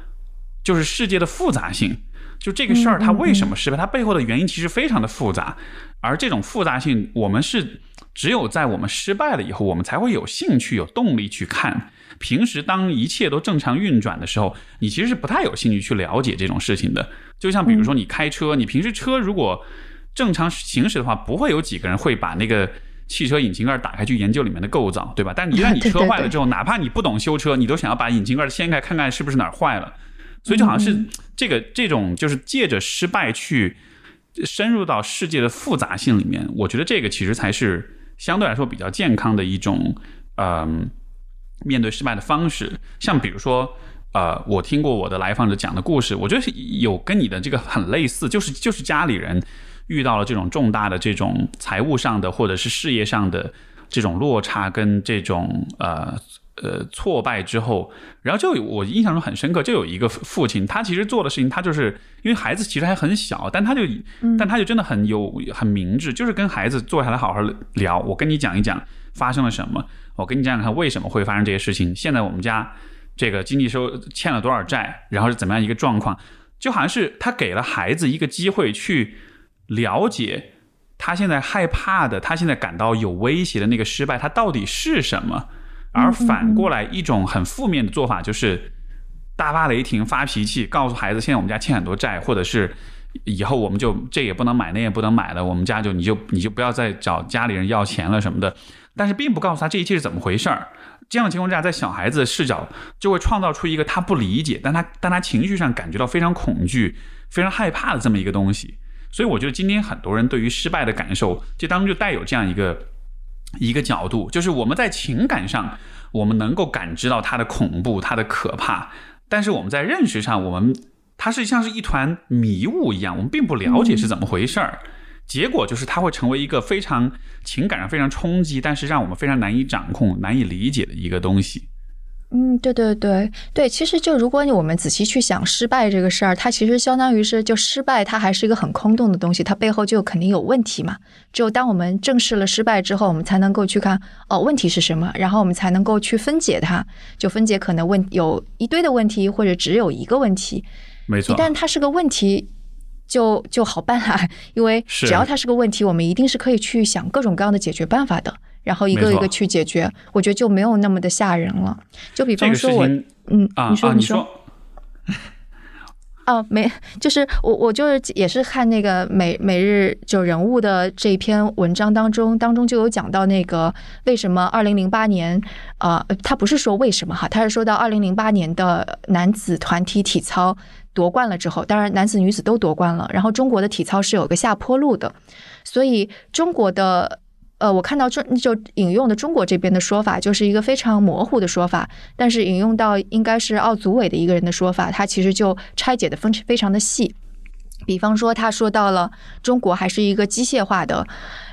S1: 就是世界的复杂性，就这个事儿它为什么失败，它背后的原因其实非常的复杂。而这种复杂性，我们是只有在我们失败了以后，我们才会有兴趣、有动力去看。平时当一切都正常运转的时候，你其实是不太有兴趣去了解这种事情的。就像比如说你开车，你平时车如果正常行驶的话，不会有几个人会把那个汽车引擎盖打开去研究里面的构造，对吧？但一旦你车坏了之后，哪怕你不懂修车，你都想要把引擎盖掀开看看是不是哪儿坏了。所以就好像是这个这种，就是借着失败去。深入到世界的复杂性里面，我觉得这个其实才是相对来说比较健康的一种，嗯，面对失败的方式。像比如说，呃，我听过我的来访者讲的故事，我觉得有跟你的这个很类似，就是就是家里人遇到了这种重大的这种财务上的或者是事业上的这种落差跟这种呃。呃，挫败之后，然后就我印象中很深刻，就有一个父亲，他其实做的事情，他就是因为孩子其实还很小，但他就，但他就真的很有很明智，就是跟孩子坐下来好好聊，我跟你讲一讲发生了什么，我跟你讲讲看为什么会发生这些事情，现在我们家这个经济收欠了多少债，然后是怎么样一个状况，就好像是他给了孩子一个机会去了解他现在害怕的，他现在感到有威胁的那个失败，他到底是什么。而反过来，一种很负面的做法就是大发雷霆、发脾气，告诉孩子现在我们家欠很多债，或者是以后我们就这也不能买，那也不能买了，我们家就你就你就不要再找家里人要钱了什么的。但是并不告诉他这一切是怎么回事儿。这样的情况下，在小孩子的视角就会创造出一个他不理解，但他但他情绪上感觉到非常恐惧、非常害怕的这么一个东西。所以我觉得今天很多人对于失败的感受，这当中就带有这样一个。一个角度就是我们在情感上，我们能够感知到它的恐怖、它的可怕，但是我们在认识上，我们它是像是一团迷雾一样，我们并不了解是怎么回事儿。结果就是它会成为一个非常情感上非常冲击，但是让我们非常难以掌控、难以理解的一个东西。
S2: 嗯，对对对对，其实就如果你我们仔细去想失败这个事儿，它其实相当于是就失败，它还是一个很空洞的东西，它背后就肯定有问题嘛。只有当我们正视了失败之后，我们才能够去看哦问题是什么，然后我们才能够去分解它，就分解可能问有一堆的问题，或者只有一个问题。
S1: 没错，
S2: 一旦它是个问题，就就好办了，因为只要它是个问题，我们一定是可以去想各种各样的解决办法的。然后一个一个去解决，我觉得就没有那么的吓人了。就比方说，我嗯，你说
S1: 你
S2: 说，哦，没，就是我我就是也是看那个每每日就人物的这篇文章当中，当中就有讲到那个为什么二零零八年，呃，他不是说为什么哈，他是说到二零零八年的男子团体体操夺冠了之后，当然男子女子都夺冠了，然后中国的体操是有个下坡路的，所以中国的。呃，我看到中就引用的中国这边的说法，就是一个非常模糊的说法，但是引用到应该是奥组委的一个人的说法，他其实就拆解的分非常的细。比方说，他说到了中国还是一个机械化的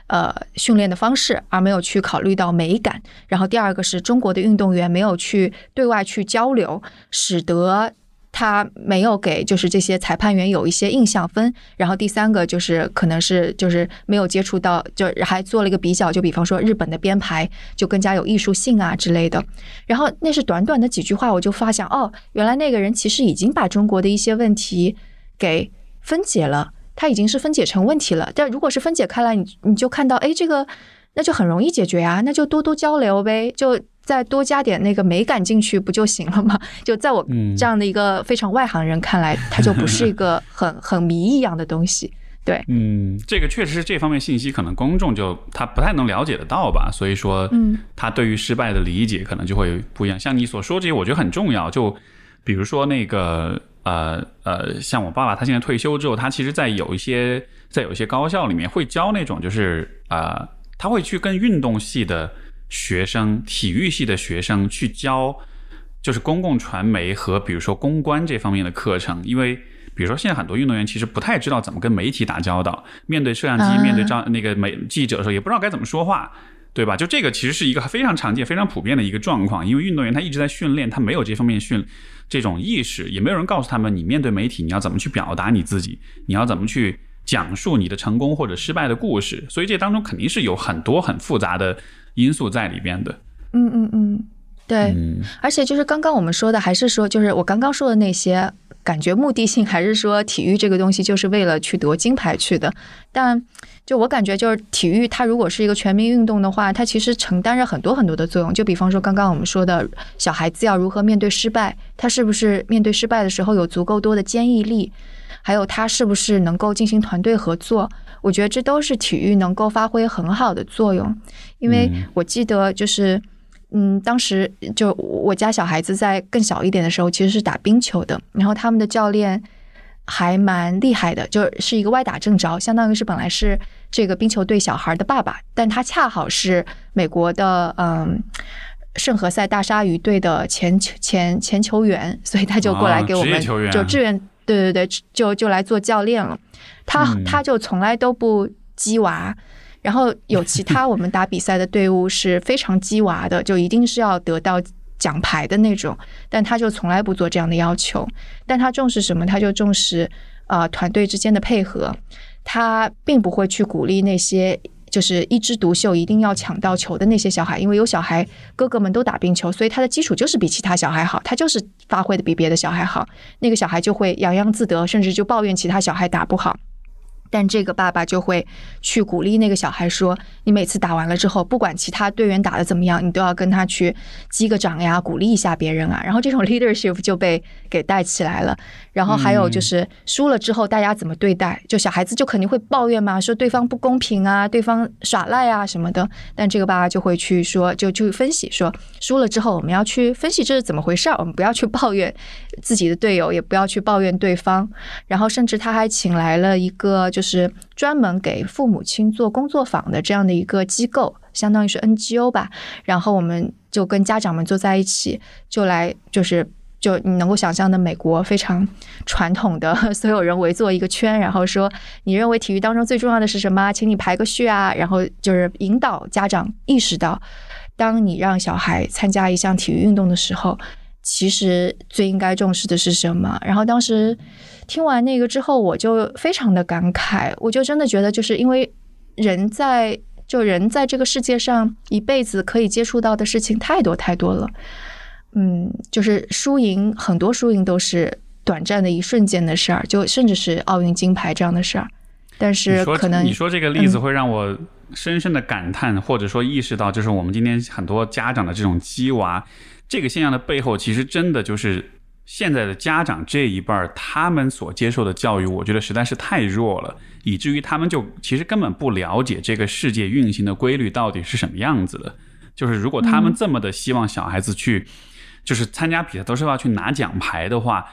S2: 呃训练的方式，而没有去考虑到美感。然后第二个是中国的运动员没有去对外去交流，使得。他没有给就是这些裁判员有一些印象分，然后第三个就是可能是就是没有接触到，就还做了一个比较，就比方说日本的编排就更加有艺术性啊之类的。然后那是短短的几句话，我就发现哦，原来那个人其实已经把中国的一些问题给分解了，他已经是分解成问题了。但如果是分解开来，你你就看到，哎，这个那就很容易解决啊，那就多多交流呗，就。再多加点那个美感进去不就行了吗？就在我这样的一个非常外行人看来，它就不是一个很 很迷一样的东西。对，
S1: 嗯，这个确实是这方面信息，可能公众就他不太能了解得到吧，所以说，
S2: 嗯，
S1: 他对于失败的理解可能就会不一样。像你所说这些，我觉得很重要。就比如说那个呃呃，像我爸爸，他现在退休之后，他其实在有一些在有一些高校里面会教那种，就是呃，他会去跟运动系的学生、体育系的学生去教，就是公共传媒和比如说公关这方面的课程，因为。比如说，现在很多运动员其实不太知道怎么跟媒体打交道，面对摄像机、面对照那个媒记者的时候，也不知道该怎么说话，对吧？就这个其实是一个非常常见、非常普遍的一个状况。因为运动员他一直在训练，他没有这方面训这种意识，也没有人告诉他们，你面对媒体你要怎么去表达你自己，你要怎么去讲述你的成功或者失败的故事。所以这当中肯定是有很多很复杂的因素在里边的。
S2: 嗯嗯嗯，对。而且就是刚刚我们说的，还是说就是我刚刚说的那些。感觉目的性还是说体育这个东西就是为了去夺金牌去的，但就我感觉就是体育它如果是一个全民运动的话，它其实承担着很多很多的作用。就比方说刚刚我们说的小孩子要如何面对失败，他是不是面对失败的时候有足够多的坚毅力，还有他是不是能够进行团队合作，我觉得这都是体育能够发挥很好的作用。因为我记得就是。嗯，当时就我家小孩子在更小一点的时候，其实是打冰球的。然后他们的教练还蛮厉害的，就是一个歪打正着，相当于是本来是这个冰球队小孩的爸爸，但他恰好是美国的嗯圣何塞大鲨鱼队的前前前球员，所以他就过来给我们就志愿，对对对，就就来做教练了。他他就从来都不鸡娃。然后有其他我们打比赛的队伍是非常鸡娃的，就一定是要得到奖牌的那种，但他就从来不做这样的要求。但他重视什么？他就重视啊团队之间的配合。他并不会去鼓励那些就是一枝独秀、一定要抢到球的那些小孩，因为有小孩哥哥们都打冰球，所以他的基础就是比其他小孩好，他就是发挥的比别的小孩好。那个小孩就会洋洋自得，甚至就抱怨其他小孩打不好。但这个爸爸就会去鼓励那个小孩说：“你每次打完了之后，不管其他队员打的怎么样，你都要跟他去击个掌呀，鼓励一下别人啊。”然后这种 leadership 就被给带起来了。然后还有就是输了之后大家怎么对待？就小孩子就肯定会抱怨嘛，说对方不公平啊，对方耍赖啊什么的。但这个爸爸就会去说，就去分析说，输了之后我们要去分析这是怎么回事儿，我们不要去抱怨自己的队友，也不要去抱怨对方。然后甚至他还请来了一个。就是专门给父母亲做工作坊的这样的一个机构，相当于是 NGO 吧。然后我们就跟家长们坐在一起，就来就是就你能够想象的美国非常传统的，所有人围坐一个圈，然后说你认为体育当中最重要的是什么？请你排个序啊。然后就是引导家长意识到，当你让小孩参加一项体育运动的时候，其实最应该重视的是什么？然后当时。听完那个之后，我就非常的感慨，我就真的觉得，就是因为人在就人在这个世界上一辈子可以接触到的事情太多太多了，嗯，就是输赢很多输赢都是短暂的一瞬间的事儿，就甚至是奥运金牌这样的事儿，但是可能
S1: 你说这个例子会让我深深的感叹，或者说意识到，就是我们今天很多家长的这种鸡娃这个现象的背后，其实真的就是。现在的家长这一辈儿，他们所接受的教育，我觉得实在是太弱了，以至于他们就其实根本不了解这个世界运行的规律到底是什么样子的。就是如果他们这么的希望小孩子去，就是参加比赛都是要去拿奖牌的话，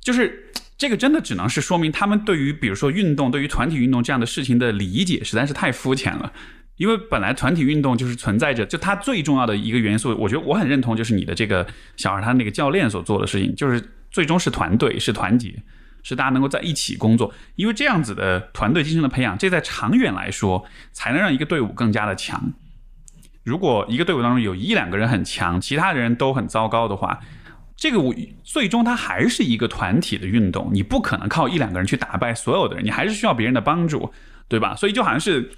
S1: 就是这个真的只能是说明他们对于比如说运动、对于团体运动这样的事情的理解实在是太肤浅了。因为本来团体运动就是存在着，就它最重要的一个元素，我觉得我很认同，就是你的这个小孩他那个教练所做的事情，就是最终是团队，是团结，是大家能够在一起工作。因为这样子的团队精神的培养，这在长远来说才能让一个队伍更加的强。如果一个队伍当中有一两个人很强，其他人都很糟糕的话，这个我最终它还是一个团体的运动，你不可能靠一两个人去打败所有的人，你还是需要别人的帮助，对吧？所以就好像是。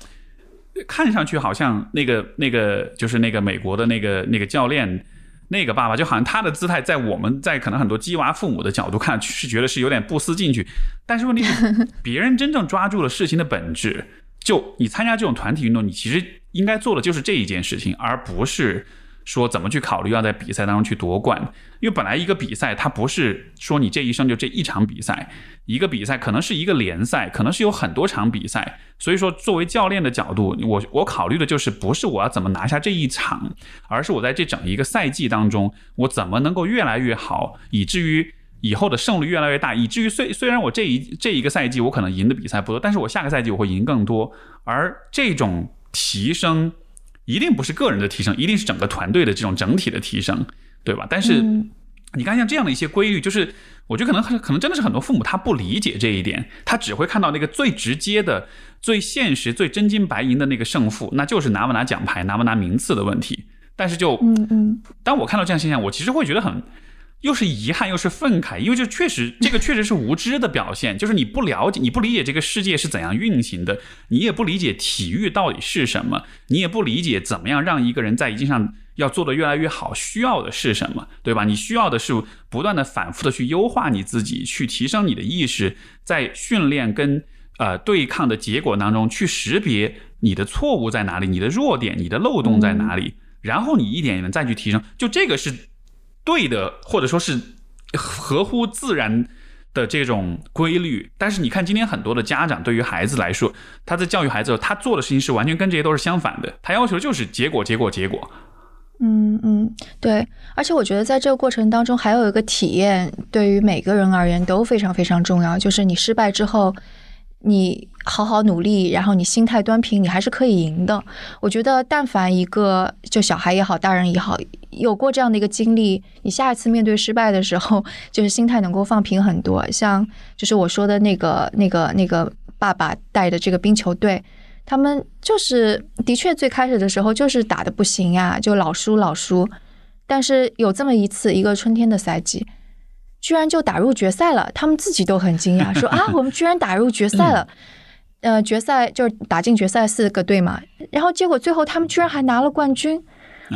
S1: 看上去好像那个那个就是那个美国的那个那个教练，那个爸爸就好像他的姿态，在我们在可能很多鸡娃父母的角度看是觉得是有点不思进取，但是问题是 别人真正抓住了事情的本质，就你参加这种团体运动，你其实应该做的就是这一件事情，而不是说怎么去考虑要在比赛当中去夺冠，因为本来一个比赛它不是说你这一生就这一场比赛，一个比赛可能是一个联赛，可能是有很多场比赛，所以说作为教练的角度，我我考虑的就是不是我要怎么拿下这一场，而是我在这整一个赛季当中，我怎么能够越来越好，以至于以后的胜率越来越大，以至于虽虽然我这一这一个赛季我可能赢的比赛不多，但是我下个赛季我会赢更多，而这种提升。一定不是个人的提升，一定是整个团队的这种整体的提升，对吧？但是你看，像这样的一些规律，就是我觉得可能可能真的是很多父母他不理解这一点，他只会看到那个最直接的、最现实、最真金白银的那个胜负，那就是拿不拿奖牌、拿不拿名次的问题。但是就
S2: 嗯嗯，
S1: 当我看到这样现象，我其实会觉得很。又是遗憾又是愤慨，因为这确实，这个确实是无知的表现，就是你不了解，你不理解这个世界是怎样运行的，你也不理解体育到底是什么，你也不理解怎么样让一个人在一定上要做得越来越好，需要的是什么，对吧？你需要的是不断的反复的去优化你自己，去提升你的意识，在训练跟呃对抗的结果当中去识别你的错误在哪里，你的弱点，你的漏洞在哪里，然后你一点一点再去提升，就这个是。对的，或者说是合乎自然的这种规律，但是你看，今天很多的家长对于孩子来说，他在教育孩子，他做的事情是完全跟这些都是相反的。他要求就是结果，结果，结果。
S2: 嗯嗯，对。而且我觉得在这个过程当中，还有一个体验，对于每个人而言都非常非常重要，就是你失败之后。你好好努力，然后你心态端平，你还是可以赢的。我觉得，但凡一个就小孩也好，大人也好，有过这样的一个经历，你下一次面对失败的时候，就是心态能够放平很多。像就是我说的那个、那个、那个爸爸带的这个冰球队，他们就是的确最开始的时候就是打的不行呀，就老输老输。但是有这么一次，一个春天的赛季。居然就打入决赛了，他们自己都很惊讶，说啊，我们居然打入决赛了。呃，决赛就是打进决赛四个队嘛，然后结果最后他们居然还拿了冠军，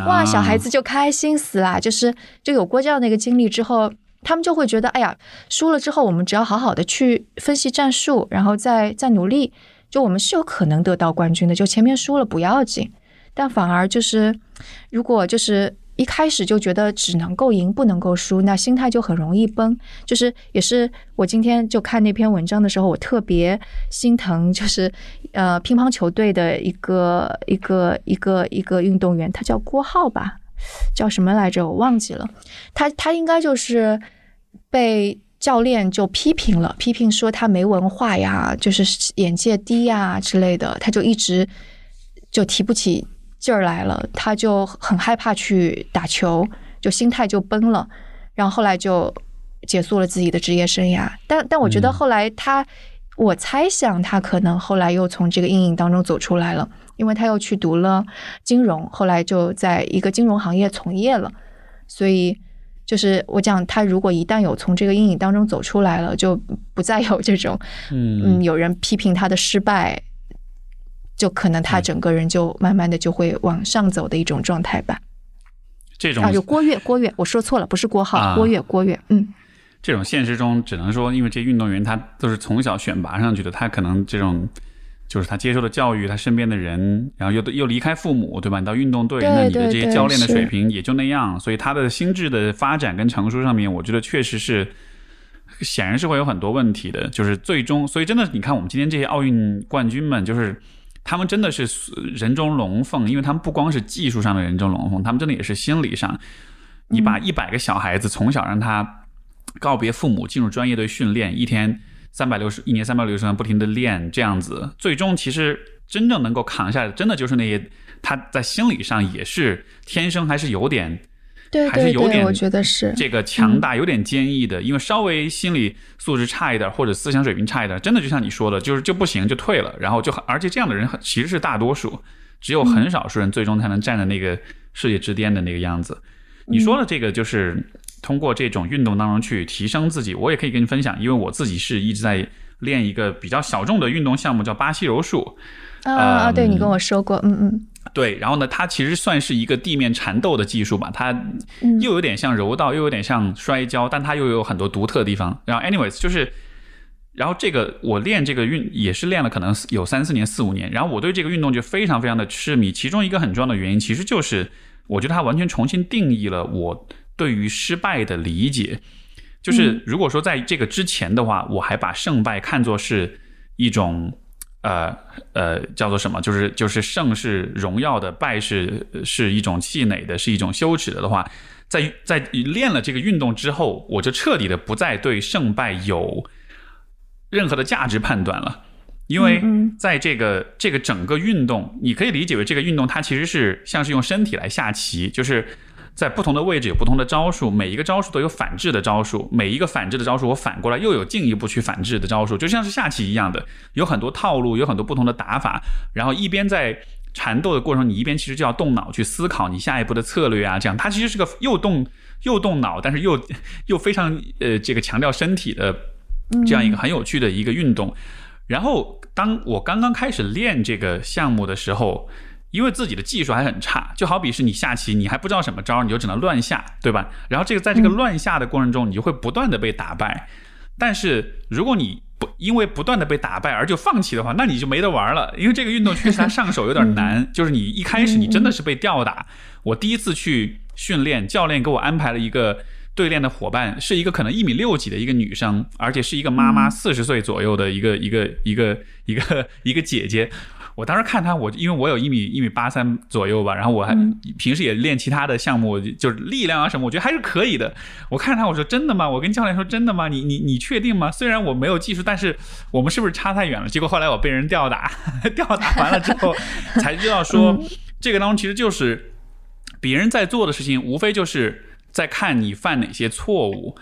S2: 哇，小孩子就开心死了。就是就有过这样的一个经历之后，他们就会觉得，哎呀，输了之后我们只要好好的去分析战术，然后再再努力，就我们是有可能得到冠军的。就前面输了不要紧，但反而就是如果就是。一开始就觉得只能够赢不能够输，那心态就很容易崩。就是也是我今天就看那篇文章的时候，我特别心疼，就是呃乒乓球队的一个一个一个一个运动员，他叫郭浩吧，叫什么来着？我忘记了。他他应该就是被教练就批评了，批评说他没文化呀，就是眼界低呀之类的，他就一直就提不起。劲儿来了，他就很害怕去打球，就心态就崩了，然后后来就结束了自己的职业生涯。但但我觉得后来他，我猜想他可能后来又从这个阴影当中走出来了，因为他又去读了金融，后来就在一个金融行业从业了。所以就是我讲，他如果一旦有从这个阴影当中走出来了，就不再有这种嗯有人批评他的失败。就可能他整个人就慢慢的就会往上走的一种状态吧。
S1: 这种
S2: 啊，有郭跃，郭跃，我说错了，不是郭浩，郭跃，郭跃，嗯。
S1: 这种现实中只能说，因为这运动员他都是从小选拔上去的，他可能这种就是他接受的教育，他身边的人，然后又又离开父母，对吧？你到运动队，那你的这些教练的水平也就那样，所以他的心智的发展跟成熟上面，我觉得确实是显然是会有很多问题的。就是最终，所以真的，你看我们今天这些奥运冠军们，就是。他们真的是人中龙凤，因为他们不光是技术上的人中龙凤，他们真的也是心理上。你把一百个小孩子从小让他告别父母，进入专业队训练，一天三百六十，一年三百六十天不停的练，这样子，最终其实真正能够扛下来的，真的就是那些他在心理上也是天生还是有点。
S2: 对，
S1: 还是有点，
S2: 我觉得是
S1: 这个强大，有点坚毅的。因为稍微心理素质差一点，或者思想水平差一点，真的就像你说的，就是就不行，就退了。然后就而且这样的人其实是大多数，只有很少数人最终才能站在那个世界之巅的那个样子。你说的这个就是通过这种运动当中去提升自己，我也可以跟你分享，因为我自己是一直在练一个比较小众的运动项目，叫巴西柔术。
S2: 啊啊，对你跟我说过，嗯嗯。
S1: 对，然后呢，它其实算是一个地面缠斗的技术吧，它又有点像柔道，又有点像摔跤，但它又有很多独特的地方。然后，anyways，就是，然后这个我练这个运也是练了可能有三四年、四五年，然后我对这个运动就非常非常的痴迷。其中一个很重要的原因，其实就是我觉得它完全重新定义了我对于失败的理解。就是如果说在这个之前的话，我还把胜败看作是一种呃呃叫做什么，就是就是胜是荣耀的，败是是一种气馁的，是一种羞耻的的话，在在练了这个运动之后，我就彻底的不再对胜败有任何的价值判断了。因为在这个这个整个运动，你可以理解为这个运动它其实是像是用身体来下棋，就是在不同的位置有不同的招数，每一个招数都有反制的招数，每一个反制的招数我反过来又有进一步去反制的招数，就像是下棋一样的，有很多套路，有很多不同的打法，然后一边在缠斗的过程，你一边其实就要动脑去思考你下一步的策略啊，这样它其实是个又动又动脑，但是又又非常呃这个强调身体的这样一个很有趣的一个运动，然后。当我刚刚开始练这个项目的时候，因为自己的技术还很差，就好比是你下棋，你还不知道什么招，你就只能乱下，对吧？然后这个在这个乱下的过程中，你就会不断的被打败。但是如果你不因为不断的被打败而就放弃的话，那你就没得玩了。因为这个运动确实它上手有点难，就是你一开始你真的是被吊打。我第一次去训练，教练给我安排了一个。对练的伙伴是一个可能一米六几的一个女生，而且是一个妈妈，四十岁左右的一个一个一个一个一个姐姐。我当时看他，我因为我有一米一米八三左右吧，然后我还平时也练其他的项目，就是力量啊什么，我觉得还是可以的。我看他，我说真的吗？我跟教练说真的吗？你你你确定吗？虽然我没有技术，但是我们是不是差太远了？结果后来我被人吊打，吊打完了之后 才知道说，这个当中其实就是别人在做的事情，无非就是。在看你犯哪些错误，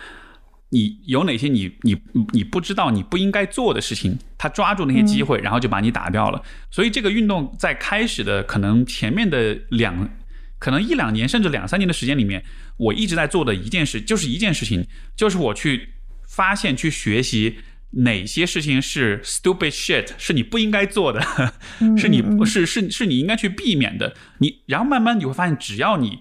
S1: 你有哪些你你你不知道你不应该做的事情，他抓住那些机会，然后就把你打掉了。所以这个运动在开始的可能前面的两，可能一两年甚至两三年的时间里面，我一直在做的一件事就是一件事情，就是我去发现去学习。哪些事情是 stupid shit，是你不应该做的，是你不是是是你应该去避免的。你然后慢慢你会发现，只要你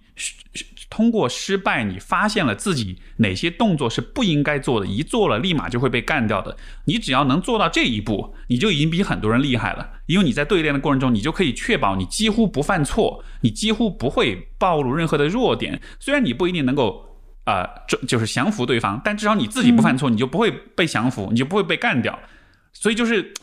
S1: 通过失败，你发现了自己哪些动作是不应该做的，一做了立马就会被干掉的。你只要能做到这一步，你就已经比很多人厉害了。因为你在对练的过程中，你就可以确保你几乎不犯错，你几乎不会暴露任何的弱点。虽然你不一定能够。啊，这就是降服对方，但至少你自己不犯错，你就不会被降服，你就不会被干掉。所以就是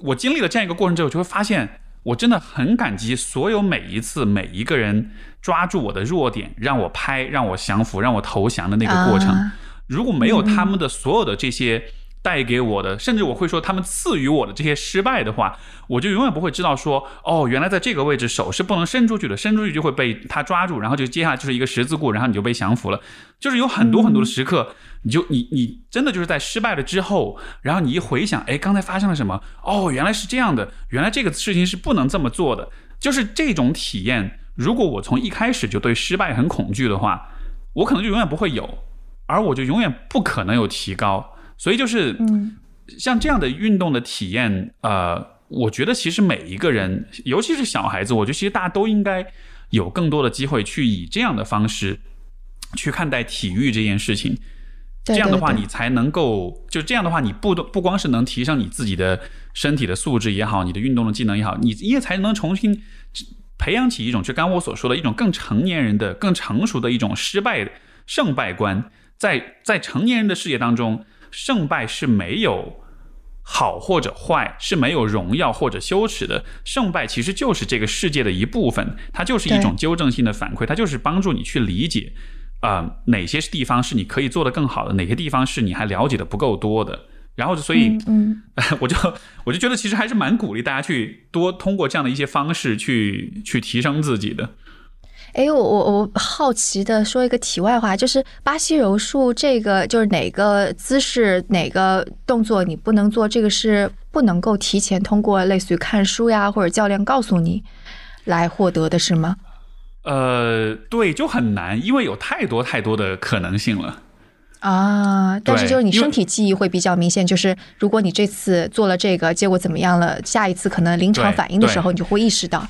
S1: 我经历了这样一个过程之后，就会发现我真的很感激所有每一次每一个人抓住我的弱点，让我拍，让我降服，让我投降的那个过程。如果没有他们的所有的这些。带给我的，甚至我会说他们赐予我的这些失败的话，我就永远不会知道说，哦，原来在这个位置手是不能伸出去的，伸出去就会被他抓住，然后就接下来就是一个十字固，然后你就被降服了。就是有很多很多的时刻，你就你你真的就是在失败了之后，然后你一回想，哎，刚才发生了什么？哦，原来是这样的，原来这个事情是不能这么做的。就是这种体验，如果我从一开始就对失败很恐惧的话，我可能就永远不会有，而我就永远不可能有提高。所以就是，像这样的运动的体验，呃，我觉得其实每一个人，尤其是小孩子，我觉得其实大家都应该有更多的机会去以这样的方式去看待体育这件事情。这样的话，你才能够就这样的话，你不不光是能提升你自己的身体的素质也好，你的运动的技能也好，你也才能重新培养起一种就刚我所说的一种更成年人的、更成熟的一种失败胜败观，在在成年人的世界当中。胜败是没有好或者坏，是没有荣耀或者羞耻的。胜败其实就是这个世界的一部分，它就是一种纠正性的反馈，它就是帮助你去理解，啊，哪些地方是你可以做得更好的，哪些地方是你还了解的不够多的。然后，所以，
S2: 嗯，
S1: 我就我就觉得其实还是蛮鼓励大家去多通过这样的一些方式去去提升自己的。
S2: 哎，我我我好奇的说一个题外话，就是巴西柔术这个，就是哪个姿势、哪个动作你不能做，这个是不能够提前通过类似于看书呀或者教练告诉你来获得的，是吗？
S1: 呃，对，就很难，因为有太多太多的可能性了。
S2: 啊，但是就是你身体记忆会比较明显，就是如果你这次做了这个，结果怎么样了，下一次可能临场反应的时候，你就会意识到。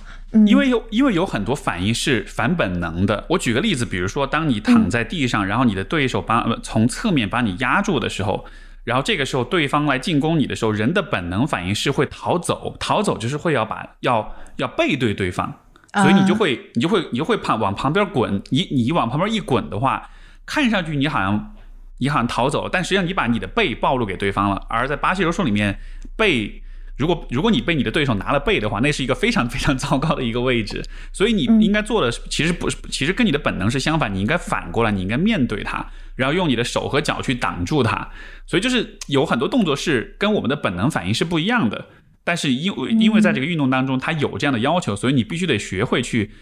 S1: 因为有，因为有很多反应是反本能的。我举个例子，比如说，当你躺在地上，然后你的对手把从侧面把你压住的时候，然后这个时候对方来进攻你的时候，人的本能反应是会逃走，逃走就是会要把要要背对对方，所以你就会你就会你就会旁往旁边滚。你你往旁边一滚的话，看上去你好像你好像逃走了，但实际上你把你的背暴露给对方了。而在巴西柔术里面，背。如果如果你被你的对手拿了背的话，那是一个非常非常糟糕的一个位置。所以你应该做的其实不是，其实跟你的本能是相反。你应该反过来，你应该面对它，然后用你的手和脚去挡住它。所以就是有很多动作是跟我们的本能反应是不一样的。但是因为因为在这个运动当中，它有这样的要求，所以你必须得学会去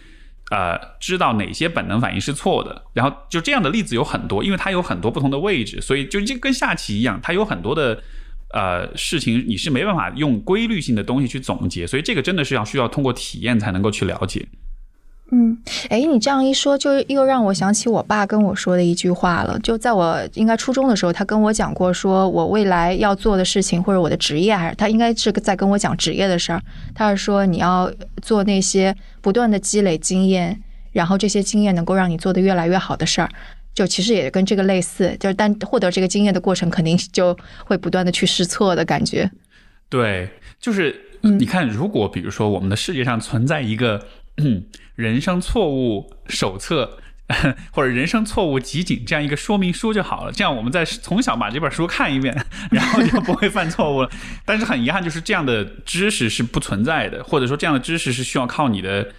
S1: 呃知道哪些本能反应是错的。然后就这样的例子有很多，因为它有很多不同的位置，所以就就跟下棋一样，它有很多的。呃，事情你是没办法用规律性的东西去总结，所以这个真的是要需要通过体验才能够去了解。
S2: 嗯，哎，你这样一说，就又让我想起我爸跟我说的一句话了。就在我应该初中的时候，他跟我讲过，说我未来要做的事情或者我的职业，还是他应该是在跟我讲职业的事儿。他是说你要做那些不断的积累经验，然后这些经验能够让你做的越来越好的事儿。就其实也跟这个类似，就是但获得这个经验的过程，肯定就会不断的去试错的感觉。
S1: 对，就是你看，如果比如说我们的世界上存在一个人生错误手册 或者人生错误集锦这样一个说明书就好了，这样我们在从小把这本书看一遍，然后就不会犯错误了。但是很遗憾，就是这样的知识是不存在的，或者说这样的知识是需要靠你的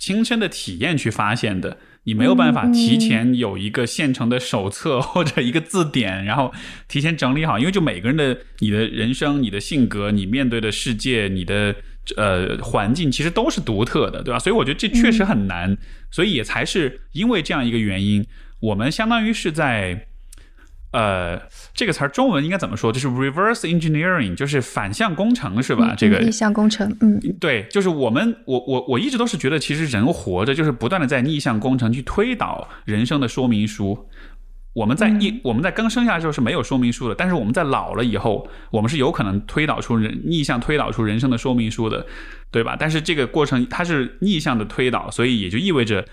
S1: 亲身的体验去发现的。你没有办法提前有一个现成的手册 或者一个字典，然后提前整理好，因为就每个人的你的人生、你的性格、你面对的世界、你的呃环境，其实都是独特的，对吧？所以我觉得这确实很难，所以也才是因为这样一个原因，我们相当于是在。呃，这个词儿中文应该怎么说？就是 reverse engineering，就是反向工程，是吧？这个
S2: 逆向工程，嗯，
S1: 对，就是我们，我我我一直都是觉得，其实人活着就是不断的在逆向工程去推导人生的说明书。我们在一我们在刚生下的时候是没有说明书的，但是我们在老了以后，我们是有可能推导出人逆向推导出人生的说明书的，对吧？但是这个过程它是逆向的推导，所以也就意味着。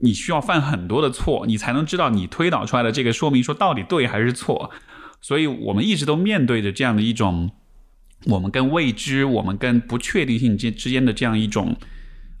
S1: 你需要犯很多的错，你才能知道你推导出来的这个说明书到底对还是错。所以我们一直都面对着这样的一种，我们跟未知、我们跟不确定性之之间的这样一种，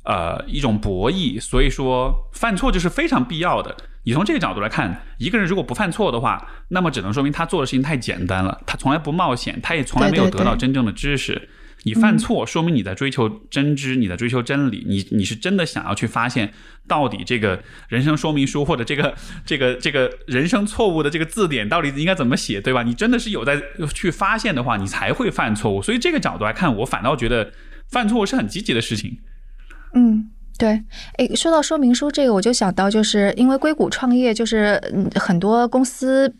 S1: 呃，一种博弈。所以说，犯错就是非常必要的。你从这个角度来看，一个人如果不犯错的话，那么只能说明他做的事情太简单了，他从来不冒险，他也从来没有得到真正的知识。你犯错，说明你在追求真知，你在追求真理，你你是真的想要去发现到底这个人生说明书或者这个这个这个人生错误的这个字典到底应该怎么写，对吧？你真的是有在去发现的话，你才会犯错误。所以这个角度来看，我反倒觉得犯错误是很积极的事情。
S2: 嗯，对。诶，说到说明书这个，我就想到，就是因为硅谷创业，就是很多公司。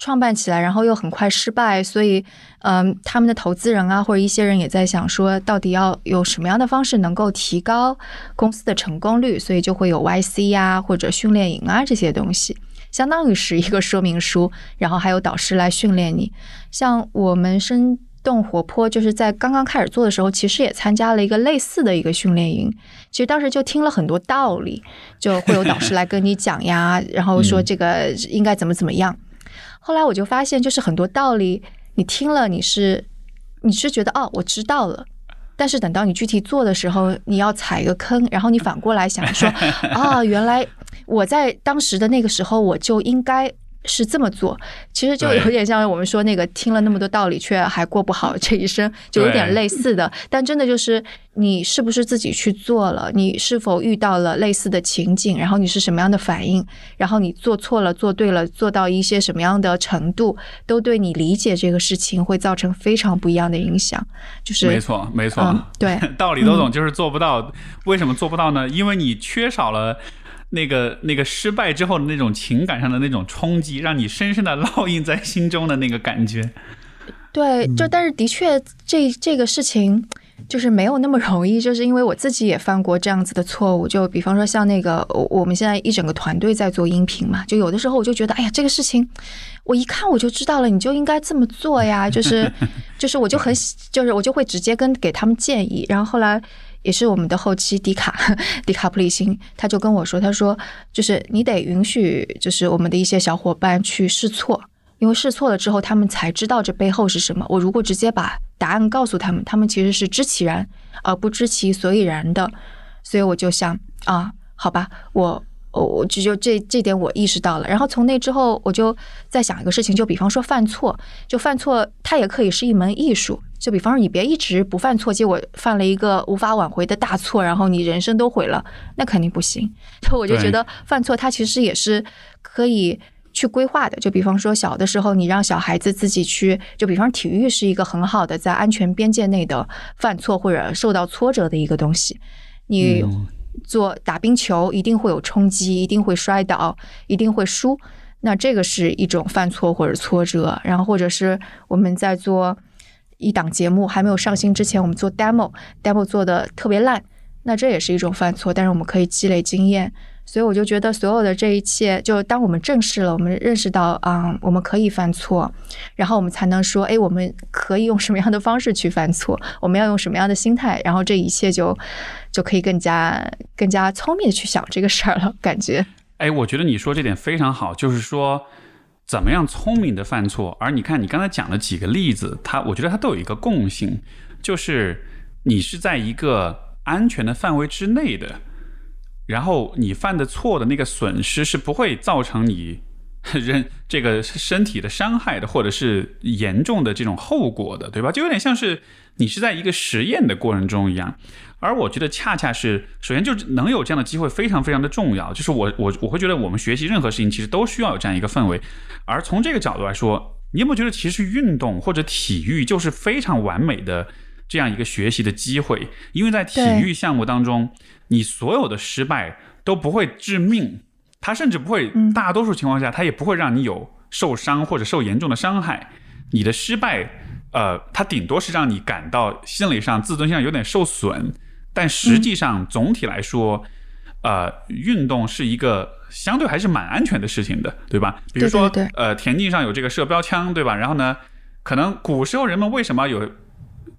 S2: 创办起来，然后又很快失败，所以，嗯，他们的投资人啊，或者一些人也在想说，到底要有什么样的方式能够提高公司的成功率，所以就会有 YC 呀，或者训练营啊这些东西，相当于是一个说明书，然后还有导师来训练你。像我们生动活泼，就是在刚刚开始做的时候，其实也参加了一个类似的一个训练营，其实当时就听了很多道理，就会有导师来跟你讲呀，然后说这个应该怎么怎么样。后来我就发现，就是很多道理，你听了你是你是觉得哦，我知道了，但是等到你具体做的时候，你要踩一个坑，然后你反过来想说啊，原来我在当时的那个时候我就应该。是这么做，其实就有点像我们说那个听了那么多道理却还过不好这一生，就有点类似的。但真的就是你是不是自己去做了？你是否遇到了类似的情景？然后你是什么样的反应？然后你做错了、做对了、做到一些什么样的程度，都对你理解这个事情会造成非常不一样的影响。就是
S1: 没错，没错，
S2: 对，
S1: 道理都懂，就是做不到。为什么做不到呢？因为你缺少了。那个那个失败之后的那种情感上的那种冲击，让你深深的烙印在心中的那个感觉。
S2: 对，就但是的确，这这个事情就是没有那么容易，就是因为我自己也犯过这样子的错误。就比方说像那个，我们现在一整个团队在做音频嘛，就有的时候我就觉得，哎呀，这个事情我一看我就知道了，你就应该这么做呀。就是 就是我就很就是我就会直接跟给他们建议，然后后来。也是我们的后期迪卡 迪卡普里辛，他就跟我说，他说就是你得允许，就是我们的一些小伙伴去试错，因为试错了之后，他们才知道这背后是什么。我如果直接把答案告诉他们，他们其实是知其然而不知其所以然的。所以我就想啊，好吧，我。我我就就这这点我意识到了，然后从那之后我就在想一个事情，就比方说犯错，就犯错它也可以是一门艺术。就比方说你别一直不犯错，结果犯了一个无法挽回的大错，然后你人生都毁了，那肯定不行。就我就觉得犯错它其实也是可以去规划的。就比方说小的时候你让小孩子自己去，就比方体育是一个很好的在安全边界内的犯错或者受到挫折的一个东西，你。做打冰球一定会有冲击，一定会摔倒，一定会输。那这个是一种犯错或者挫折。然后或者是我们在做一档节目还没有上新之前，我们做 demo，demo 做的特别烂，那这也是一种犯错。但是我们可以积累经验。所以我就觉得，所有的这一切，就当我们正视了，我们认识到啊，我们可以犯错，然后我们才能说，哎，我们可以用什么样的方式去犯错？我们要用什么样的心态？然后这一切就就可以更加更加聪明的去想这个事儿了。感觉，
S1: 哎，我觉得你说这点非常好，就是说怎么样聪明的犯错。而你看，你刚才讲的几个例子，它我觉得它都有一个共性，就是你是在一个安全的范围之内的。然后你犯的错的那个损失是不会造成你人这个身体的伤害的，或者是严重的这种后果的，对吧？就有点像是你是在一个实验的过程中一样。而我觉得恰恰是，首先就能有这样的机会非常非常的重要。就是我我我会觉得我们学习任何事情其实都需要有这样一个氛围。而从这个角度来说，你有没有觉得其实运动或者体育就是非常完美的这样一个学习的机会？因为在体育项目当中。你所有的失败都不会致命，它甚至不会，大多数情况下，它也不会让你有受伤或者受严重的伤害。你的失败，呃，它顶多是让你感到心理上、自尊心上有点受损，但实际上总体来说，呃，运动是一个相对还是蛮安全的事情的，对吧？比如说，呃，田径上有这个射标枪，对吧？然后呢，可能古时候人们为什么有？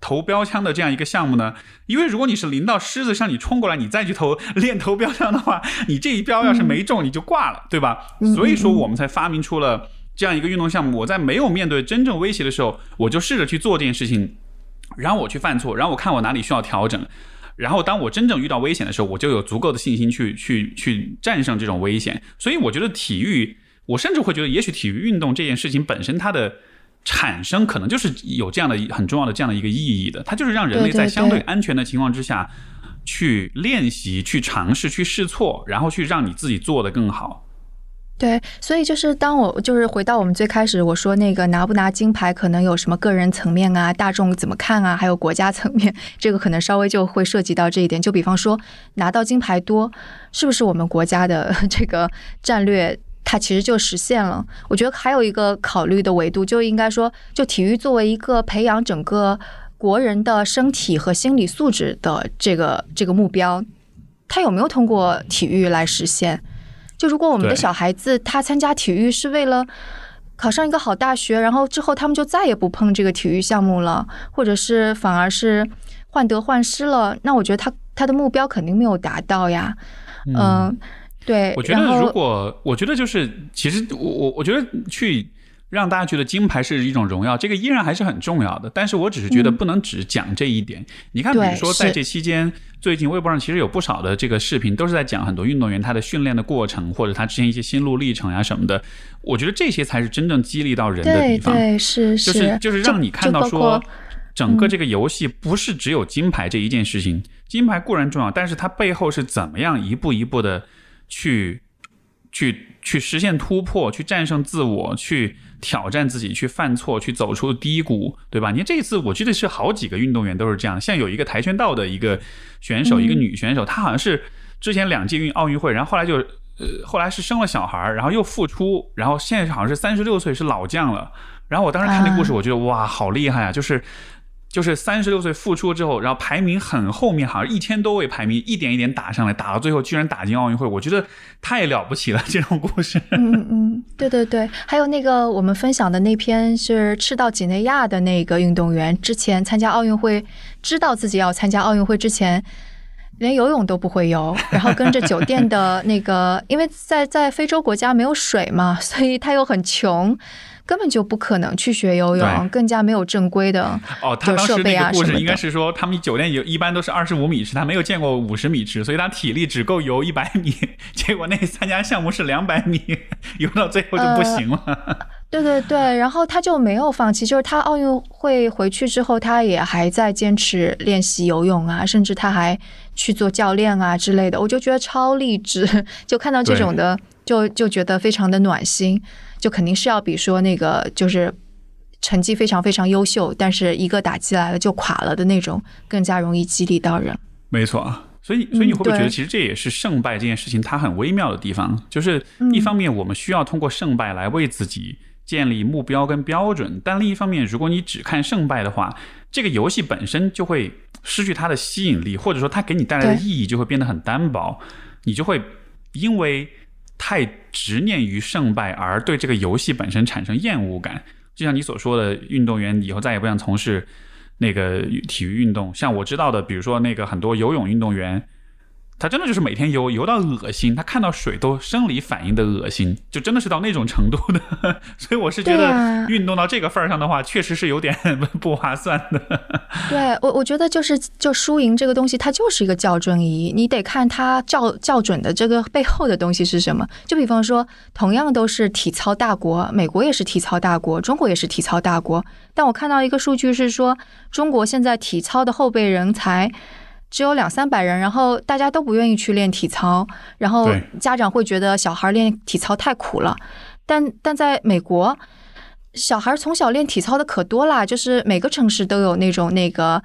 S1: 投标枪的这样一个项目呢，因为如果你是临到狮子向你冲过来，你再去投 练投标枪的话，你这一标要是没中，你就挂了，对吧？所以说我们才发明出了这样一个运动项目。我在没有面对真正威胁的时候，我就试着去做这件事情，然后我去犯错，然后我看我哪里需要调整，然后当我真正遇到危险的时候，我就有足够的信心去去去战胜这种危险。所以我觉得体育，我甚至会觉得，也许体育运动这件事情本身它的。产生可能就是有这样的很重要的这样的一个意义的，它就是让人类在相对安全的情况之下去练习、去尝试、去试错，然后去让你自己做得更好。
S2: 对，所以就是当我就是回到我们最开始我说那个拿不拿金牌，可能有什么个人层面啊、大众怎么看啊，还有国家层面，这个可能稍微就会涉及到这一点。就比方说拿到金牌多，是不是我们国家的 这个战略？它其实就实现了。我觉得还有一个考虑的维度，就应该说，就体育作为一个培养整个国人的身体和心理素质的这个这个目标，它有没有通过体育来实现？就如果我们的小孩子他参加体育是为了考上一个好大学，然后之后他们就再也不碰这个体育项目了，或者是反而是患得患失了，那我觉得他他的目标肯定没有达到呀。嗯。对，
S1: 我觉得如果我觉得就是，其实我我我觉得去让大家觉得金牌是一种荣耀，这个依然还是很重要的。但是我只是觉得不能只讲这一点。你看，比如说在这期间，最近微博上其实有不少的这个视频，都是在讲很多运动员他的训练的过程，或者他之前一些心路历程呀什么的。我觉得这些才是真正激励到人的地方。
S2: 对，是
S1: 是，就是就是让你看到说，整个这个游戏不是只有金牌这一件事情。金牌固然重要，但是它背后是怎么样一步一步的。去，去，去实现突破，去战胜自我，去挑战自己，去犯错，去走出低谷，对吧？你看这一次，我记得是好几个运动员都是这样。像有一个跆拳道的一个选手，一个女选手，她好像是之前两届运奥运会，然后后来就呃，后来是生了小孩，然后又复出，然后现在好像是三十六岁，是老将了。然后我当时看那故事，我觉得哇，好厉害啊！就是。就是三十六岁复出之后，然后排名很后面，好像一千多位排名，一点一点打上来，打到最后居然打进奥运会，我觉得太了不起了，这种故事。
S2: 嗯嗯，对对对，还有那个我们分享的那篇是赤道几内亚的那个运动员，之前参加奥运会，知道自己要参加奥运会之前，连游泳都不会游，然后跟着酒店的那个，因为在在非洲国家没有水嘛，所以他又很穷。根本就不可能去学游泳，更加没有正规的
S1: 哦。他当时
S2: 那
S1: 个故事应该是说，他们酒店有一般都是二十五米池，他没有见过五十米池，所以他体力只够游一百米。结果那参加项目是两百米，游到最后就不行了。
S2: 对对对，然后他就没有放弃，就是他奥运会回去之后，他也还在坚持练习游泳啊，甚至他还去做教练啊之类的。我就觉得超励志，就看到这种的，就就觉得非常的暖心。就肯定是要比说那个就是成绩非常非常优秀，但是一个打击来了就垮了的那种更加容易激励到人。
S1: 没错，所以所以你会不会觉得其实这也是胜败这件事情它很微妙的地方？就是一方面我们需要通过胜败来为自己建立目标跟标准，但另一方面如果你只看胜败的话，这个游戏本身就会失去它的吸引力，或者说它给你带来的意义就会变得很单薄，你就会因为。太执念于胜败，而对这个游戏本身产生厌恶感，就像你所说的，运动员以后再也不想从事那个体育运动。像我知道的，比如说那个很多游泳运动员。他真的就是每天游游到恶心，他看到水都生理反应的恶心，就真的是到那种程度的。所以我是觉得运动到这个份儿上的话，确实是有点 不划算的。
S2: 对我，我觉得就是就输赢这个东西，它就是一个校准仪，你得看它校校准的这个背后的东西是什么。就比方说，同样都是体操大国，美国也是体操大国，中国也是体操大国，但我看到一个数据是说，中国现在体操的后备人才。只有两三百人，然后大家都不愿意去练体操，然后家长会觉得小孩练体操太苦了。但但在美国，小孩从小练体操的可多啦，就是每个城市都有那种那个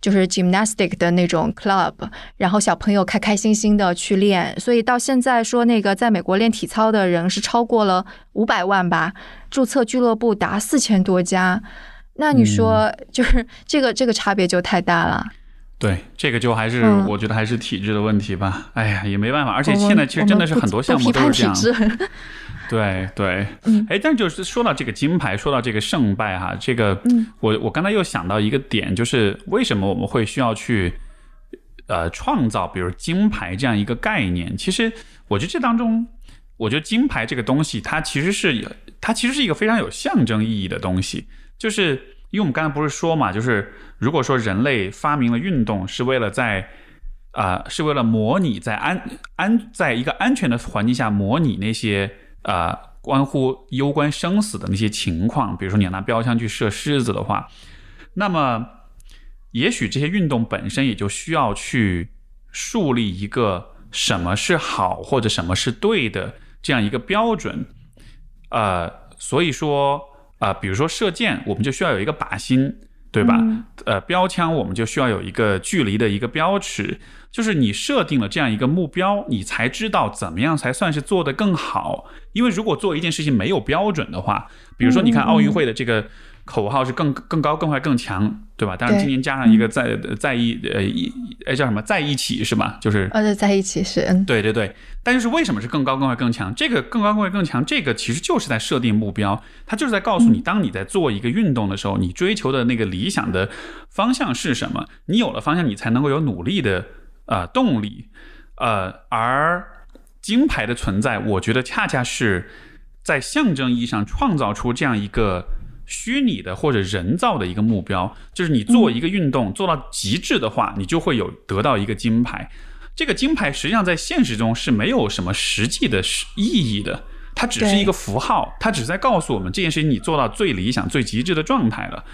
S2: 就是 gymnastic 的那种 club，然后小朋友开开心心的去练。所以到现在说那个在美国练体操的人是超过了五百万吧，注册俱乐部达四千多家。那你说就是这个这个差别就太大了。
S1: 对，这个就还是我觉得还是体制的问题吧。哎呀，也没办法，而且现在其实真的是很多项目都是这样。对对，哎，但就是说到这个金牌，说到这个胜败哈，这个我我刚才又想到一个点，就是为什么我们会需要去呃创造，比如金牌这样一个概念？其实我觉得这当中，我觉得金牌这个东西，它其实是它其实是一个非常有象征意义的东西，就是。因为我们刚才不是说嘛，就是如果说人类发明了运动是为了在啊，是为了模拟在安安在一个安全的环境下模拟那些啊关乎攸关生死的那些情况，比如说你要拿标枪去射狮子的话，那么也许这些运动本身也就需要去树立一个什么是好或者什么是对的这样一个标准，呃，所以说。啊，比如说射箭，我们就需要有一个靶心，对吧？呃，标枪我们就需要有一个距离的一个标尺，就是你设定了这样一个目标，你才知道怎么样才算是做得更好。因为如果做一件事情没有标准的话，比如说你看奥运会的这个。口号是更更高更快更强，对吧？当然今年加上一个在在一呃一哎叫什么在一起是吧？就是
S2: 呃对在一起是
S1: 对对对。但就是为什么是更高更快更强？这个更高更快更强，这个其实就是在设定目标，它就是在告诉你，当你在做一个运动的时候，你追求的那个理想的方向是什么？你有了方向，你才能够有努力的呃动力。呃，而金牌的存在，我觉得恰恰是在象征意义上创造出这样一个。虚拟的或者人造的一个目标，就是你做一个运动做到极致的话，你就会有得到一个金牌。这个金牌实际上在现实中是没有什么实际的意义的，它只是一个符号，它只是在告诉我们这件事情你做到最理想、最极致的状态了。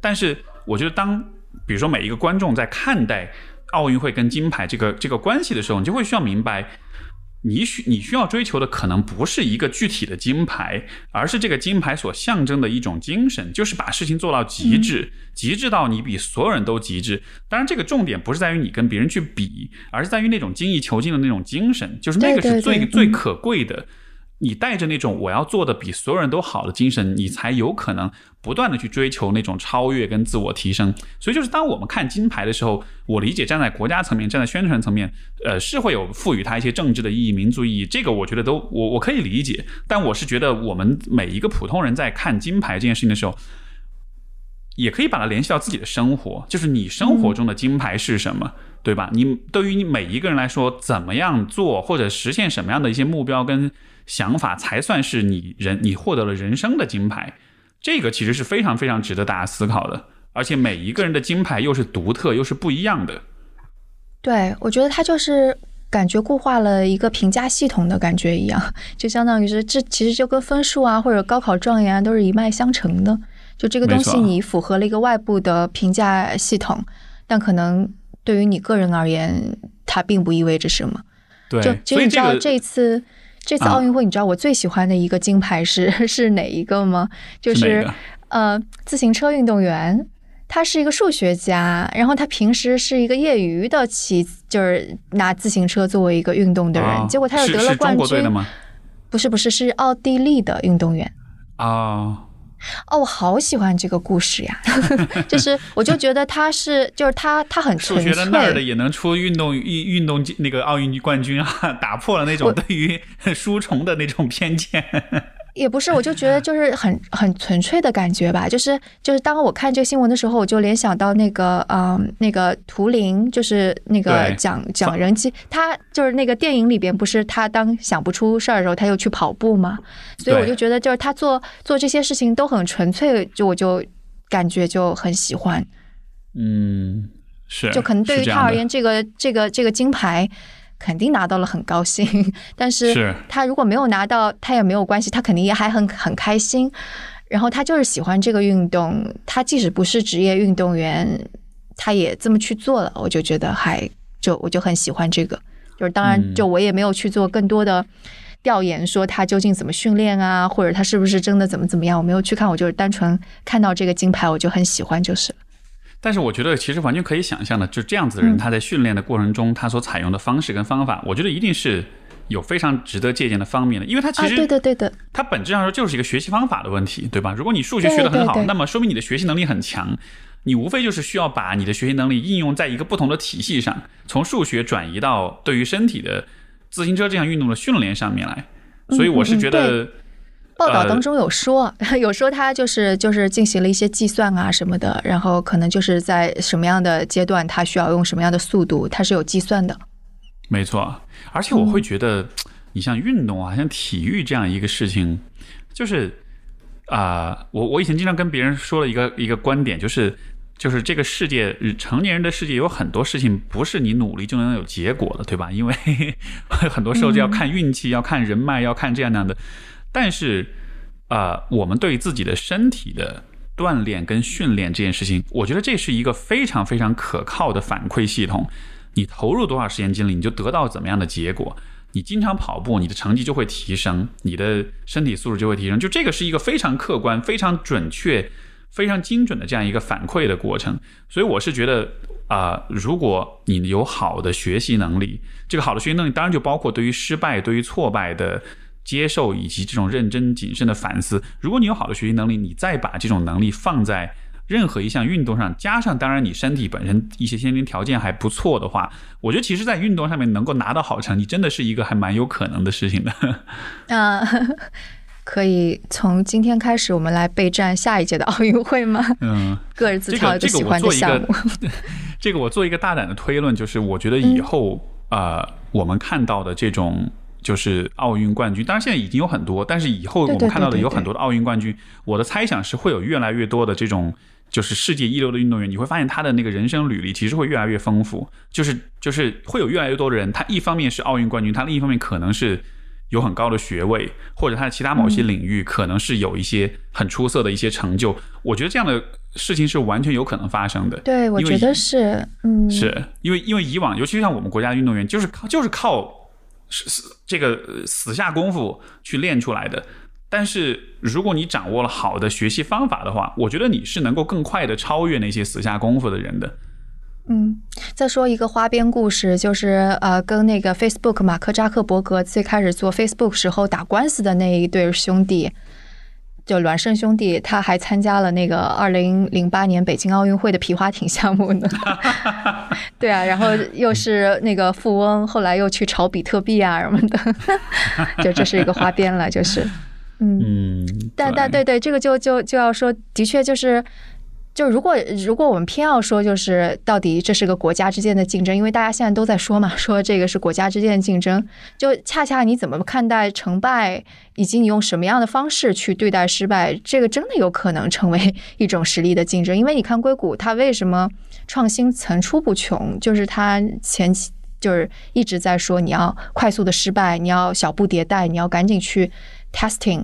S1: 但是，我觉得当比如说每一个观众在看待奥运会跟金牌这个这个关系的时候，你就会需要明白。你需你需要追求的可能不是一个具体的金牌，而是这个金牌所象征的一种精神，就是把事情做到极致，极致到你比所有人都极致。当然，这个重点不是在于你跟别人去比，而是在于那种精益求精的那种精神，就是那个是最最可贵的。你带着那种我要做的比所有人都好的精神，你才有可能不断的去追求那种超越跟自我提升。所以，就是当我们看金牌的时候，我理解站在国家层面、站在宣传层面，呃，是会有赋予它一些政治的意义、民族意义。这个我觉得都我我可以理解。但我是觉得，我们每一个普通人在看金牌这件事情的时候，也可以把它联系到自己的生活，就是你生活中的金牌是什么？对吧？你对于你每一个人来说，怎么样做或者实现什么样的一些目标跟想法，才算是你人你获得了人生的金牌？这个其实是非常非常值得大家思考的。而且每一个人的金牌又是独特又是不一样的。
S2: 对，我觉得它就是感觉固化了一个评价系统的感觉一样，就相当于是这其实就跟分数啊或者高考状元啊都是一脉相承的。就这个东西你符合了一个外部的评价系统，但可能对于你个人而言，它并不意味着什么。
S1: 对，
S2: 就其实你知道
S1: 这
S2: 次这次奥运会，你知道我最喜欢的一个金牌是 是哪一个吗？就是呃自行车运动员。他是一个数学家，然后他平时是一个业余的骑，就是拿自行车作为一个运动的人。结果他又得了冠军。不是不是，是奥地利的运动员。
S1: 啊。
S2: 哦，我好喜欢这个故事呀！就是我就觉得他是，就是他他很纯粹。
S1: 数学的那儿的也能出运动运运动那个奥运冠军啊，打破了那种对于 书虫的那种偏见。
S2: 也不是，我就觉得就是很很纯粹的感觉吧，就是就是当我看这个新闻的时候，我就联想到那个嗯那个图灵，就是那个讲讲人机，他就是那个电影里边不是他当想不出事儿的时候，他又去跑步嘛，所以我就觉得就是他做做这些事情都很纯粹，就我就感觉就很喜欢。
S1: 嗯，是，
S2: 就可能对于他而言，这个这个这个金牌。肯定拿到了，很高兴。但是他如果没有拿到，他也没有关系，他肯定也还很很开心。然后他就是喜欢这个运动，他即使不是职业运动员，他也这么去做了。我就觉得还就我就很喜欢这个。就是当然，就我也没有去做更多的调研，说他究竟怎么训练啊，或者他是不是真的怎么怎么样，我没有去看。我就是单纯看到这个金牌，我就很喜欢，就是。
S1: 但是我觉得，其实完全可以想象的，就这样子的人，他在训练的过程中，他所采用的方式跟方法，我觉得一定是有非常值得借鉴的方面的。因为他其实，
S2: 对的对的，
S1: 他本质上说就是一个学习方法的问题，对吧？如果你数学学得很好，那么说明你的学习能力很强，你无非就是需要把你的学习能力应用在一个不同的体系上，从数学转移到对于身体的自行车这项运动的训练上面来。所以我是觉得。
S2: 报道当中有说，有说他就是就是进行了一些计算啊什么的，然后可能就是在什么样的阶段，他需要用什么样的速度，他是有计算的。
S1: 没错，而且我会觉得，你像运动啊，像体育这样一个事情，就是啊，我我以前经常跟别人说了一个一个观点，就是就是这个世界成年人的世界有很多事情不是你努力就能有结果的，对吧？因为 很多时候就要看运气，要看人脉，要看这样那样的。但是，啊，我们对自己的身体的锻炼跟训练这件事情，我觉得这是一个非常非常可靠的反馈系统。你投入多少时间精力，你就得到怎么样的结果。你经常跑步，你的成绩就会提升，你的身体素质就会提升。就这个是一个非常客观、非常准确、非常精准的这样一个反馈的过程。所以我是觉得，啊，如果你有好的学习能力，这个好的学习能力当然就包括对于失败、对于挫败的。接受以及这种认真谨慎的反思。如果你有好的学习能力，你再把这种能力放在任何一项运动上，加上当然你身体本身一些先天条件还不错的话，我觉得其实，在运动上面能够拿到好成绩，真的是一个还蛮有可能的事情的。
S2: 啊，可以从今天开始，我们来备战下一届的奥运会吗？
S1: 嗯，
S2: 个人自挑一个喜欢的项目。
S1: 这个我做一个大胆的推论，就是我觉得以后啊，我们看到的这种。就是奥运冠军，当然现在已经有很多，但是以后我们看到的有很多的奥运冠军。我的猜想是会有越来越多的这种就是世界一流的运动员，你会发现他的那个人生履历其实会越来越丰富。就是就是会有越来越多的人，他一方面是奥运冠军，他另一方面可能是有很高的学位，或者他的其他某些领域可能是有一些很出色的一些成就。我觉得这样的事情是完全有可能发生的。
S2: 对，我觉得是，嗯，
S1: 是因为因为以往，尤其像我们国家的运动员，就是靠就是靠。是这个死下功夫去练出来的，但是如果你掌握了好的学习方法的话，我觉得你是能够更快的超越那些死下功夫的人的。
S2: 嗯，再说一个花边故事，就是呃，跟那个 Facebook 马克扎克伯格最开始做 Facebook 时候打官司的那一对兄弟。就孪生兄弟，他还参加了那个二零零八年北京奥运会的皮划艇项目呢。对啊，然后又是那个富翁，后来又去炒比特币啊什么的，就这是一个花边了，就是，嗯，但但对对，这个就就就要说，的确就是。就如果如果我们偏要说，就是到底这是个国家之间的竞争，因为大家现在都在说嘛，说这个是国家之间的竞争，就恰恰你怎么看待成败，以及你用什么样的方式去对待失败，这个真的有可能成为一种实力的竞争。因为你看硅谷，它为什么创新层出不穷，就是它前期就是一直在说你要快速的失败，你要小步迭代，你要赶紧去 testing，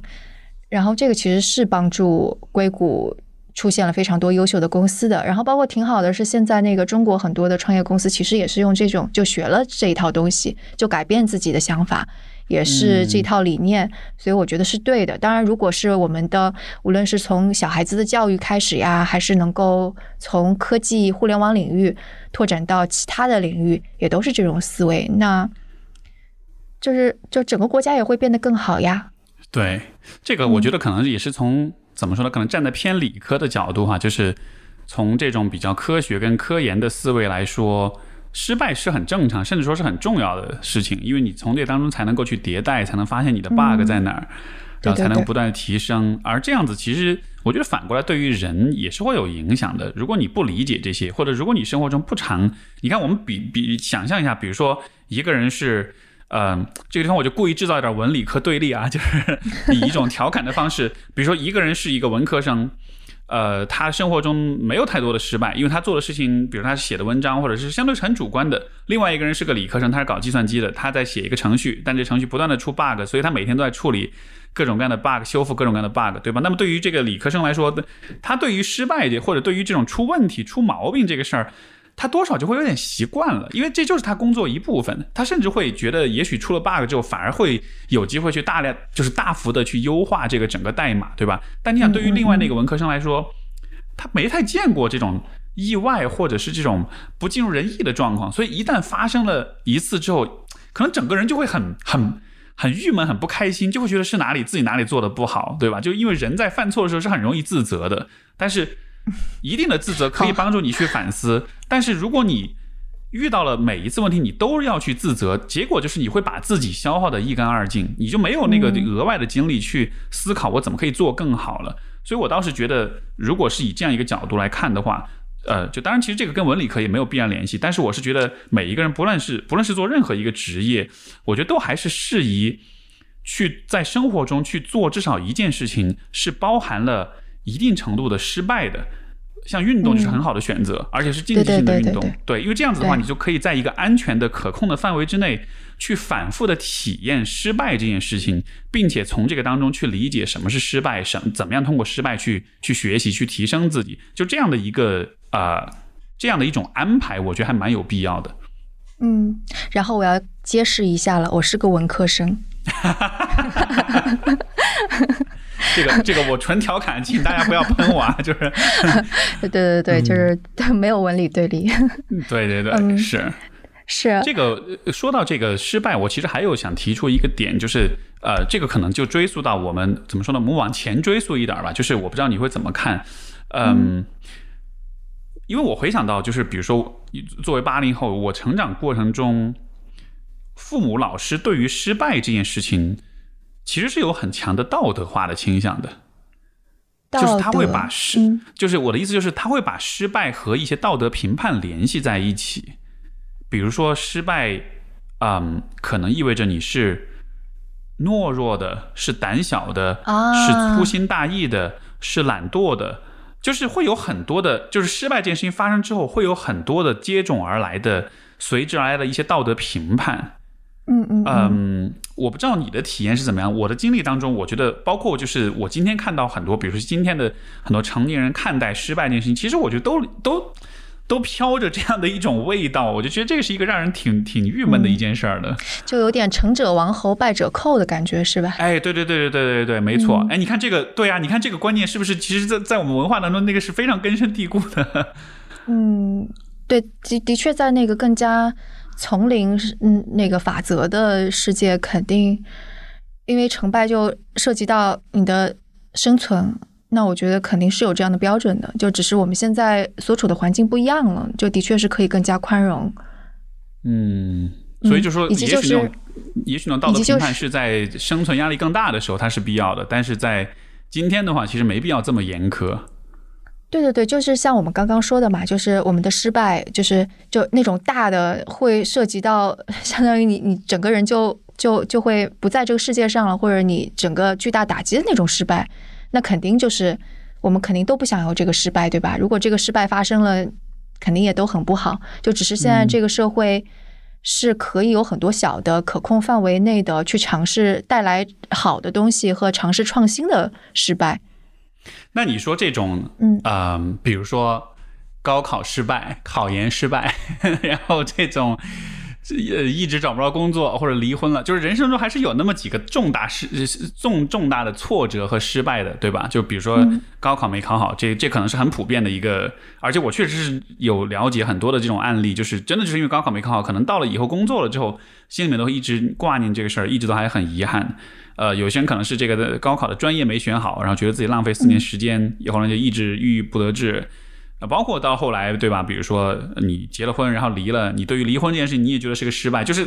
S2: 然后这个其实是帮助硅谷。出现了非常多优秀的公司的，然后包括挺好的是，现在那个中国很多的创业公司其实也是用这种就学了这一套东西，就改变自己的想法，也是这套理念，所以我觉得是对的。当然，如果是我们的无论是从小孩子的教育开始呀，还是能够从科技互联网领域拓展到其他的领域，也都是这种思维，那就是就整个国家也会变得更好呀。
S1: 对，这个我觉得可能也是从。怎么说呢？可能站在偏理科的角度哈，就是从这种比较科学跟科研的思维来说，失败是很正常，甚至说是很重要的事情，因为你从这当中才能够去迭代，才能发现你的 bug 在哪儿，然后才能不断的提升。而这样子，其实我觉得反过来对于人也是会有影响的。如果你不理解这些，或者如果你生活中不常，你看我们比比想象一下，比如说一个人是。嗯，这个地方我就故意制造一点文理科对立啊，就是 以一种调侃的方式，比如说一个人是一个文科生，呃，他生活中没有太多的失败，因为他做的事情，比如他写的文章或者是相对很主观的。另外一个人是个理科生，他是搞计算机的，他在写一个程序，但这程序不断的出 bug，所以他每天都在处理各种各样的 bug，修复各种各样的 bug，对吧？那么对于这个理科生来说，他对于失败或者对于这种出问题、出毛病这个事儿。他多少就会有点习惯了，因为这就是他工作一部分。他甚至会觉得，也许出了 bug 之后，反而会有机会去大量，就是大幅的去优化这个整个代码，对吧？但你想，对于另外那个文科生来说，他没太见过这种意外或者是这种不尽如人意的状况，所以一旦发生了一次之后，可能整个人就会很很很郁闷、很不开心，就会觉得是哪里自己哪里做的不好，对吧？就因为人在犯错的时候是很容易自责的，但是。一定的自责可以帮助你去反思，但是如果你遇到了每一次问题，你都要去自责，结果就是你会把自己消耗的一干二净，你就没有那个额外的精力去思考我怎么可以做更好了。所以我倒是觉得，如果是以这样一个角度来看的话，呃，就当然其实这个跟文理科也没有必然联系，但是我是觉得每一个人不论是不论是做任何一个职业，我觉得都还是适宜去在生活中去做至少一件事情，是包含了。一定程度的失败的，像运动就是很好的选择，而且是竞技性的运动。对，因为这样子的话，你就可以在一个安全的、可控的范围之内，去反复的体验失败这件事情，并且从这个当中去理解什么是失败，什怎么样通过失败去去学习、去提升自己。就这样的一个啊，这样的一种安排，我觉得还蛮有必要的。
S2: 嗯，然后我要揭示一下了，我是个文科生。
S1: 这个这个我纯调侃，请大家不要喷我啊！就是，
S2: 对对对，就是 没有文理对立。
S1: 对 对对，是
S2: 是。
S1: 这个说到这个失败，我其实还有想提出一个点，就是呃，这个可能就追溯到我们怎么说呢？我们往前追溯一点吧。就是我不知道你会怎么看，嗯，因为我回想到，就是比如说作为八零后，我成长过程中，父母老师对于失败这件事情。其实是有很强的道德化的倾向的，就是他会把失，就是我的意思就是他会把失败和一些道德评判联系在一起。比如说失败，嗯，可能意味着你是懦弱的，是胆小的，是粗心大意的，是懒惰的，就是会有很多的，就是失败这件事情发生之后，会有很多的接踵而来的、随之而来的一些道德评判。
S2: 嗯嗯
S1: 嗯，我不知道你的体验是怎么样。我的经历当中，我觉得包括就是我今天看到很多，比如说今天的很多成年人看待失败这件事情，其实我觉得都都都飘着这样的一种味道。我就觉得这个是一个让人挺挺郁闷的一件事儿的，
S2: 就有点成者王侯败者寇的感觉，是吧？
S1: 哎，对对对对对对对，没错。哎，你看这个，对啊，你看这个观念是不是？其实，在在我们文化当中，那个是非常根深蒂固的。
S2: 嗯，对，的的确在那个更加。丛林是嗯那个法则的世界，肯定因为成败就涉及到你的生存，那我觉得肯定是有这样的标准的，就只是我们现在所处的环境不一样了，就的确是可以更加宽容。
S1: 嗯，所以就说，也许那种也许那种道德评判是在生存压力更大的时候它是必要的，但是在今天的话，其实没必要这么严苛。
S2: 对对对，就是像我们刚刚说的嘛，就是我们的失败，就是就那种大的，会涉及到 相当于你你整个人就就就会不在这个世界上了，或者你整个巨大打击的那种失败，那肯定就是我们肯定都不想要这个失败，对吧？如果这个失败发生了，肯定也都很不好。就只是现在这个社会是可以有很多小的可控范围内的去尝试带来好的东西和尝试创新的失败。
S1: 那你说这种，
S2: 嗯。
S1: 呃，比如说高考失败、考研失败，然后这种呃一直找不着工作或者离婚了，就是人生中还是有那么几个重大失重重大的挫折和失败的，对吧？就比如说高考没考好，这这可能是很普遍的一个，而且我确实是有了解很多的这种案例，就是真的就是因为高考没考好，可能到了以后工作了之后，心里面都会一直挂念这个事儿，一直都还很遗憾。呃，有些人可能是这个的高考的专业没选好，然后觉得自己浪费四年时间，以后呢就一直郁郁不得志。呃，包括到后来，对吧？比如说你结了婚，然后离了，你对于离婚这件事，你也觉得是个失败，就是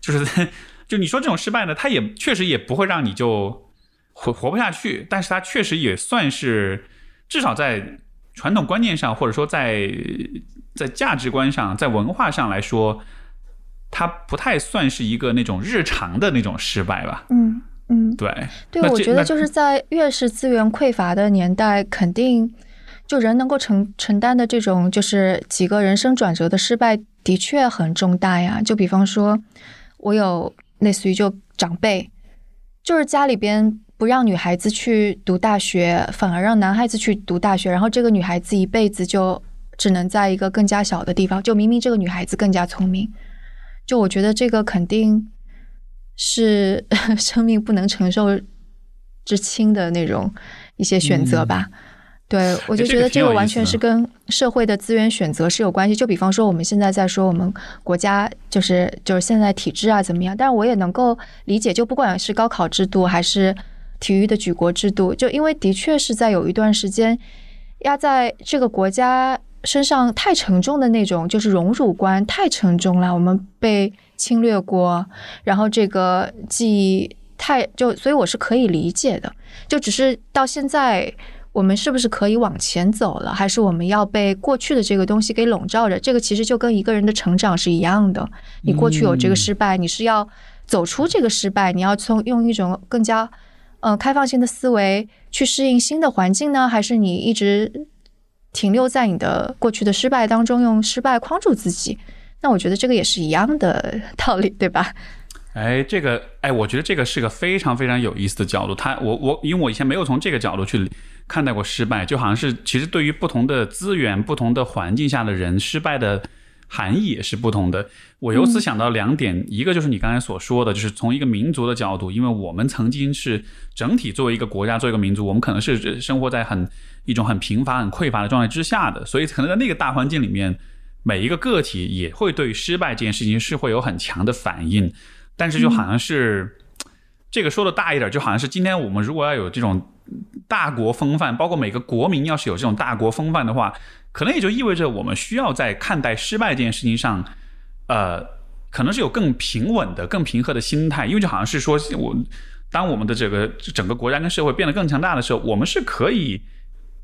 S1: 就是 就你说这种失败呢，它也确实也不会让你就活活不下去，但是它确实也算是至少在传统观念上，或者说在在价值观上，在文化上来说，它不太算是一个那种日常的那种失败吧？
S2: 嗯。嗯，
S1: 对，
S2: 对，我觉得就是在越是资源匮乏的年代，肯定就人能够承承担的这种就是几个人生转折的失败，的确很重大呀。就比方说，我有类似于就长辈，就是家里边不让女孩子去读大学，反而让男孩子去读大学，然后这个女孩子一辈子就只能在一个更加小的地方，就明明这个女孩子更加聪明，就我觉得这个肯定。是 生命不能承受之轻的那种一些选择吧？对我就觉得这个完全是跟社会的资源选择是有关系。就比方说我们现在在说我们国家就是就是现在体制啊怎么样？但是我也能够理解，就不管是高考制度还是体育的举国制度，就因为的确是在有一段时间压在这个国家身上太沉重的那种，就是荣辱观太沉重了，我们被。侵略过，然后这个记忆太就，所以我是可以理解的。就只是到现在，我们是不是可以往前走了，还是我们要被过去的这个东西给笼罩着？这个其实就跟一个人的成长是一样的。你过去有这个失败，你是要走出这个失败，你要从用一种更加嗯开放性的思维去适应新的环境呢，还是你一直停留在你的过去的失败当中，用失败框住自己？那我觉得这个也是一样的道理，对吧？
S1: 哎，这个，哎，我觉得这个是个非常非常有意思的角度。他，我，我，因为我以前没有从这个角度去看待过失败，就好像是其实对于不同的资源、不同的环境下的人，失败的含义也是不同的。我由此想到两点，一个就是你刚才所说的，就是从一个民族的角度，因为我们曾经是整体作为一个国家、作为一个民族，我们可能是生活在很一种很贫乏、很匮乏的状态之下的，所以可能在那个大环境里面。每一个个体也会对失败这件事情是会有很强的反应，但是就好像是这个说的大一点，就好像是今天我们如果要有这种大国风范，包括每个国民要是有这种大国风范的话，可能也就意味着我们需要在看待失败这件事情上，呃，可能是有更平稳的、更平和的心态，因为就好像是说我当我们的这个整个国家跟社会变得更强大的时候，我们是可以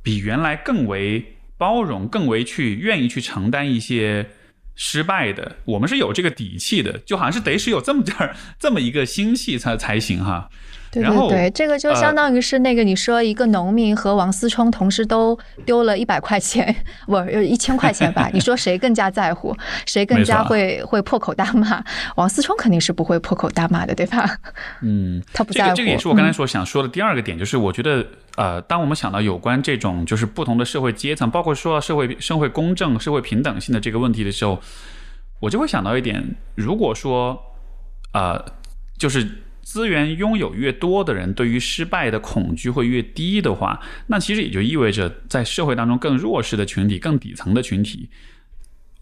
S1: 比原来更为。包容更为去愿意去承担一些失败的，我们是有这个底气的，就好像是得是有这么点儿这么一个心气才才行哈。
S2: 对对对，这个就相当于是那个你说一个农民和王思聪同时都丢了一百块钱，不一千块钱吧？你说谁更加在乎？谁更加会会破口大骂？王思聪肯定是不会破口大骂的，对吧？
S1: 嗯，
S2: 他不在乎。
S1: 这个也是我刚才所想说的第二个点，就是我觉得呃，当我们想到有关这种就是不同的社会阶层，包括说到社会社会公正、社会平等性的这个问题的时候，我就会想到一点，如果说呃，就是。资源拥有越多的人，对于失败的恐惧会越低的话，那其实也就意味着，在社会当中更弱势的群体、更底层的群体，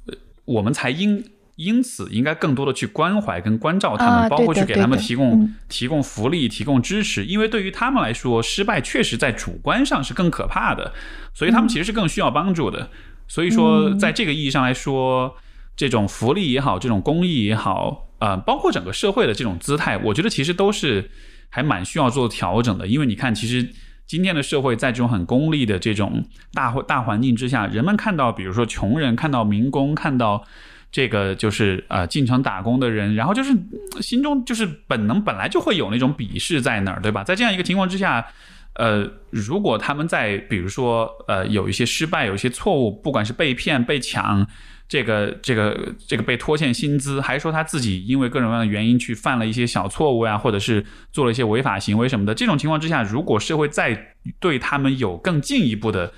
S1: 呃，我们才应因此应该更多的去关怀跟关照他们，包括去给他们提供提供福利、提供支持，因为对于他们来说，失败确实在主观上是更可怕的，所以他们其实是更需要帮助的。所以说，在这个意义上来说，这种福利也好，这种公益也好。呃，包括整个社会的这种姿态，我觉得其实都是还蛮需要做调整的。因为你看，其实今天的社会在这种很功利的这种大大环境之下，人们看到，比如说穷人，看到民工，看到这个就是呃进城打工的人，然后就是心中就是本能本来就会有那种鄙视在那儿，对吧？在这样一个情况之下，呃，如果他们在比如说呃有一些失败，有一些错误，不管是被骗、被抢。这个这个这个被拖欠薪资，还是说他自己因为各种各样的原因去犯了一些小错误呀，或者是做了一些违法行为什么的？这种情况之下，如果社会再对他们有更进一步的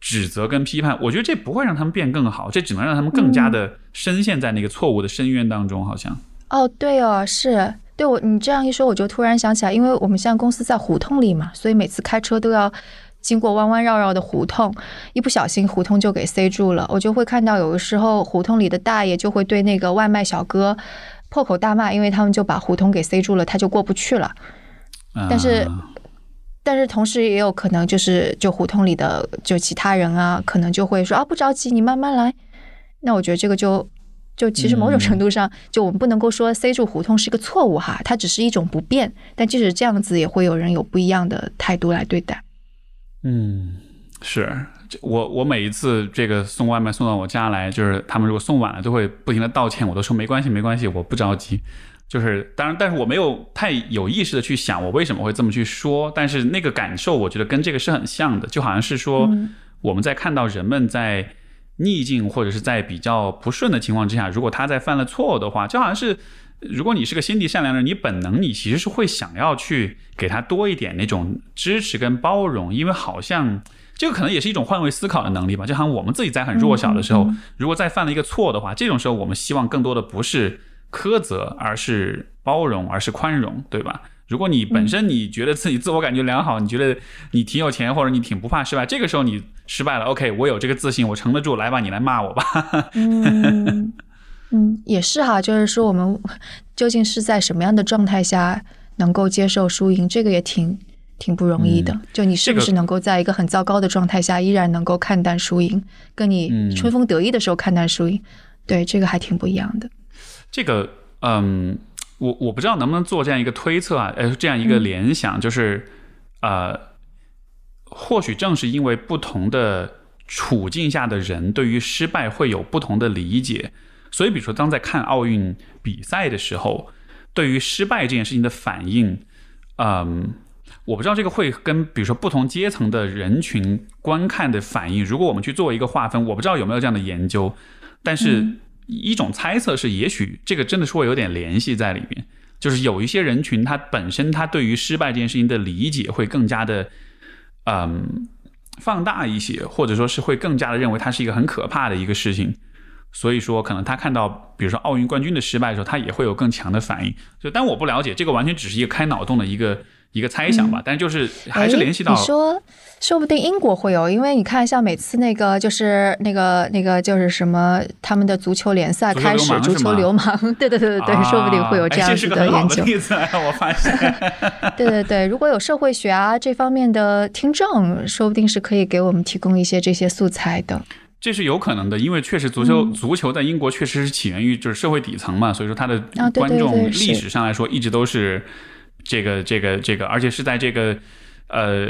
S1: 指责跟批判，我觉得这不会让他们变更好，这只能让他们更加的深陷在那个错误的深渊当中。好像
S2: 哦，对哦，是对我你这样一说，我就突然想起来，因为我们现在公司在胡同里嘛，所以每次开车都要。经过弯弯绕绕的胡同，一不小心胡同就给塞住了。我就会看到有的时候胡同里的大爷就会对那个外卖小哥破口大骂，因为他们就把胡同给塞住了，他就过不去了。但是，但是同时也有可能就是就胡同里的就其他人啊，可能就会说啊不着急，你慢慢来。那我觉得这个就就其实某种程度上，就我们不能够说塞住胡同是一个错误哈，它只是一种不便。但即使这样子，也会有人有不一样的态度来对待。
S1: 嗯，是我我每一次这个送外卖送到我家来，就是他们如果送晚了，都会不停的道歉，我都说没关系没关系，我不着急。就是当然，但是我没有太有意识的去想我为什么会这么去说，但是那个感受，我觉得跟这个是很像的，就好像是说我们在看到人们在逆境或者是在比较不顺的情况之下，如果他在犯了错的话，就好像是。如果你是个心地善良的人，你本能你其实是会想要去给他多一点那种支持跟包容，因为好像这个可能也是一种换位思考的能力吧。就好像我们自己在很弱小的时候，如果再犯了一个错的话，这种时候我们希望更多的不是苛责，而是包容，而是宽容，对吧？如果你本身你觉得自己自我感觉良好，你觉得你挺有钱，或者你挺不怕失败，这个时候你失败了，OK，我有这个自信，我撑得住，来吧，你来骂我吧。
S2: 嗯，也是哈，就是说我们究竟是在什么样的状态下能够接受输赢，这个也挺挺不容易的。就你是不是能够在一个很糟糕的状态下，依然能够看淡输赢，跟你春风得意的时候看淡输赢，对这个还挺不一样的。
S1: 这个，嗯，我我不知道能不能做这样一个推测啊，呃，这样一个联想，就是呃，或许正是因为不同的处境下的人，对于失败会有不同的理解。所以，比如说，当在看奥运比赛的时候，对于失败这件事情的反应，嗯，我不知道这个会跟比如说不同阶层的人群观看的反应，如果我们去做一个划分，我不知道有没有这样的研究，但是一种猜测是，也许这个真的是会有点联系在里面，就是有一些人群，他本身他对于失败这件事情的理解会更加的，嗯，放大一些，或者说是会更加的认为它是一个很可怕的一个事情。所以说，可能他看到，比如说奥运冠军的失败的时候，他也会有更强的反应。就，但我不了解，这个完全只是一个开脑洞的一个一个猜想吧。但就是还是联系到，
S2: 你说，说不定英国会有，因为你看，像每次那个就是那个那个就是什么他们的足球联赛开始，足球流氓，对对对对对，说不定会有这样子的研究。
S1: 例子，我发现。
S2: 对对对，如果有社会学啊这方面的听众，说不定是可以给我们提供一些这些素材的。
S1: 这是有可能的，因为确实足球足球在英国确实是起源于就是社会底层嘛，所以说它的观众历史上来说一直都是这个这个这个，而且是在这个。呃，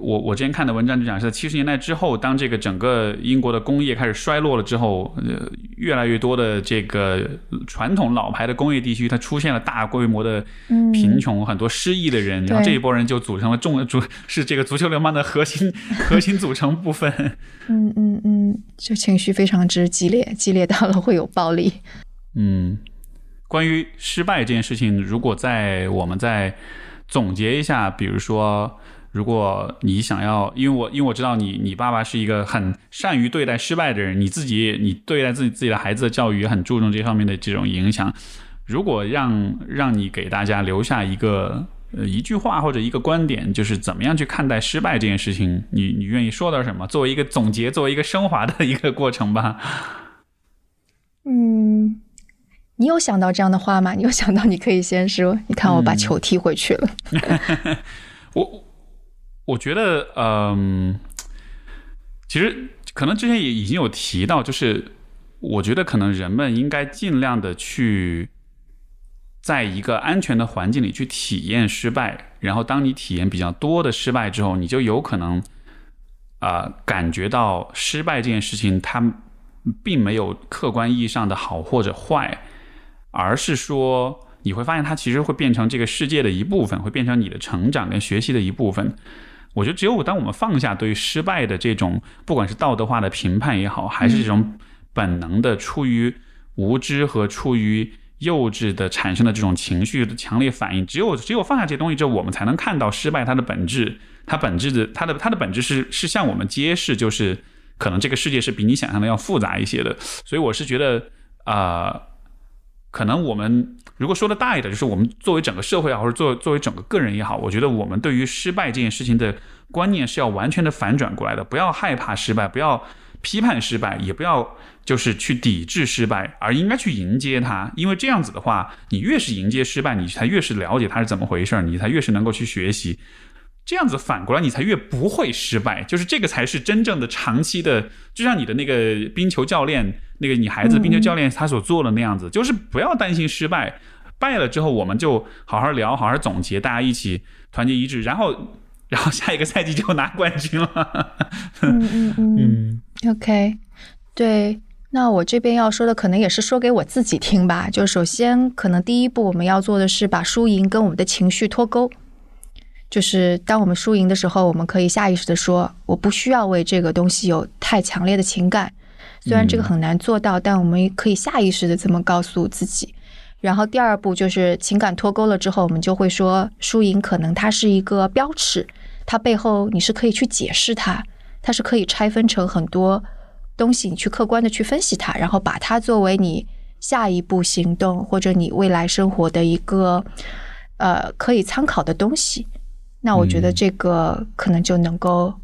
S1: 我我之前看的文章就讲是在七十年代之后，当这个整个英国的工业开始衰落了之后，呃，越来越多的这个传统老牌的工业地区，它出现了大规模的贫穷，很多失意的人，然后这一波人就组成了重主是这个足球流氓的核心核心组成部分。
S2: 嗯嗯嗯，就情绪非常之激烈，激烈到了会有暴力。
S1: 嗯，关于失败这件事情，如果在我们在。总结一下，比如说，如果你想要，因为我因为我知道你你爸爸是一个很善于对待失败的人，你自己你对待自己自己的孩子的教育也很注重这方面的这种影响。如果让让你给大家留下一个呃一句话或者一个观点，就是怎么样去看待失败这件事情，你你愿意说点什么？作为一个总结，作为一个升华的一个过程吧。
S2: 嗯。你有想到这样的话吗？你有想到你可以先说，你看我把球踢回去了。
S1: 我我觉得，嗯，其实可能之前也已经有提到，就是我觉得可能人们应该尽量的去在一个安全的环境里去体验失败，然后当你体验比较多的失败之后，你就有可能啊、感觉到失败这件事情它并没有客观意义上的好或者坏，而是说你会发现它其实会变成这个世界的一部分，会变成你的成长跟学习的一部分。我觉得只有当我们放下对失败的这种，不管是道德化的评判也好，还是这种本能的出于无知和出于幼稚的产生的这种情绪的强烈反应，只有只有放下这些东西之后，我们才能看到失败它的本质。它本质的它的它的本质是是向我们揭示，就是可能这个世界是比你想象的要复杂一些的。所以我是觉得啊。可能我们如果说的大一点，就是我们作为整个社会啊，或者作作为整个个人也好，我觉得我们对于失败这件事情的观念是要完全的反转过来的。不要害怕失败，不要批判失败，也不要就是去抵制失败，而应该去迎接它。因为这样子的话，你越是迎接失败，你才越是了解它是怎么回事，你才越是能够去学习。这样子反过来，你才越不会失败。就是这个才是真正的长期的，就像你的那个冰球教练，那个你孩子冰球教练他所做的那样子，就是不要担心失败。败了之后，我们就好好聊，好好总结，大家一起团结一致，然后，然后下一个赛季就拿冠军了。
S2: 嗯嗯嗯，OK，对。那我这边要说的可能也是说给我自己听吧。就首先，可能第一步我们要做的是把输赢跟我们的情绪脱钩。就是当我们输赢的时候，我们可以下意识的说，我不需要为这个东西有太强烈的情感。虽然这个很难做到，但我们可以下意识的这么告诉自己。然后第二步就是情感脱钩了之后，我们就会说，输赢可能它是一个标尺，它背后你是可以去解释它，它是可以拆分成很多东西，你去客观的去分析它，然后把它作为你下一步行动或者你未来生活的一个呃可以参考的东西。那我觉得这个可能就能够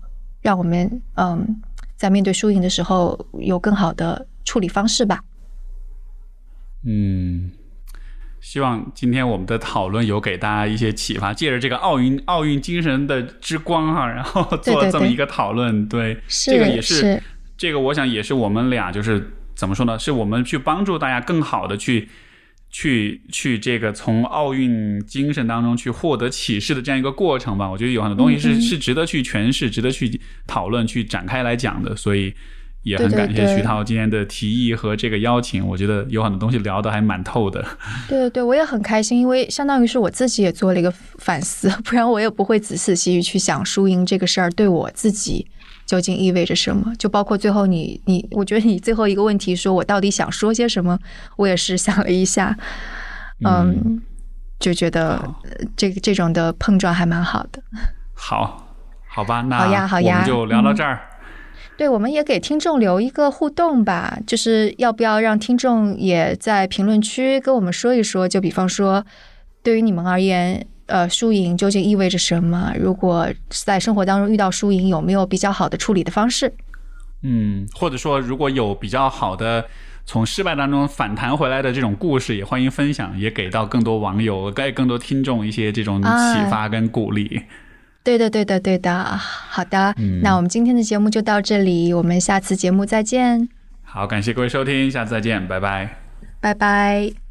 S2: 让我们嗯，在面对输赢的时候有更好的处理方式吧。
S1: 嗯，希望今天我们的讨论有给大家一些启发，借着这个奥运奥运精神的之光哈、然后 做这么一个讨论。对
S2: 是
S1: 这个也
S2: 是
S1: 这个，我想也是我们俩就是怎么说呢？是我们去帮助大家更好的去。去去这个从奥运精神当中去获得启示的这样一个过程吧，我觉得有很多东西是、是值得去诠释、值得去讨论、去展开来讲的，所以也很感谢徐涛今天的提议和这个邀请，我觉得有很多东西聊得还蛮透的。
S2: 对对对，我也很开心，因为相当于是我自己也做了一个反思，不然我也不会仔仔细细去想输赢这个事儿对我自己究竟意味着什么。就包括最后你你，我觉得你最后一个问题说我到底想说些什么，我也是想了一下，嗯，就觉得这个这种的碰撞还蛮好的。
S1: 好，好吧，那
S2: 好呀好呀
S1: 我们就聊到这儿。
S2: 对，我们也给听众留一个互动吧，就是要不要让听众也在评论区跟我们说一说？就比方说，对于你们而言，呃，输赢究竟意味着什么？如果在生活当中遇到输赢，有没有比较好的处理的方式？
S1: 嗯，或者说如果有比较好的从失败当中反弹回来的这种故事，也欢迎分享，也给到更多网友、给更多听众一些这种
S2: 哎
S1: 启发跟鼓励。
S2: 对的，对的，对的。好的，
S1: 嗯
S2: 那我们今天的节目就到这里，我们下次节目再见，
S1: 好，感谢各位收听，下次再见，拜拜。
S2: 拜拜。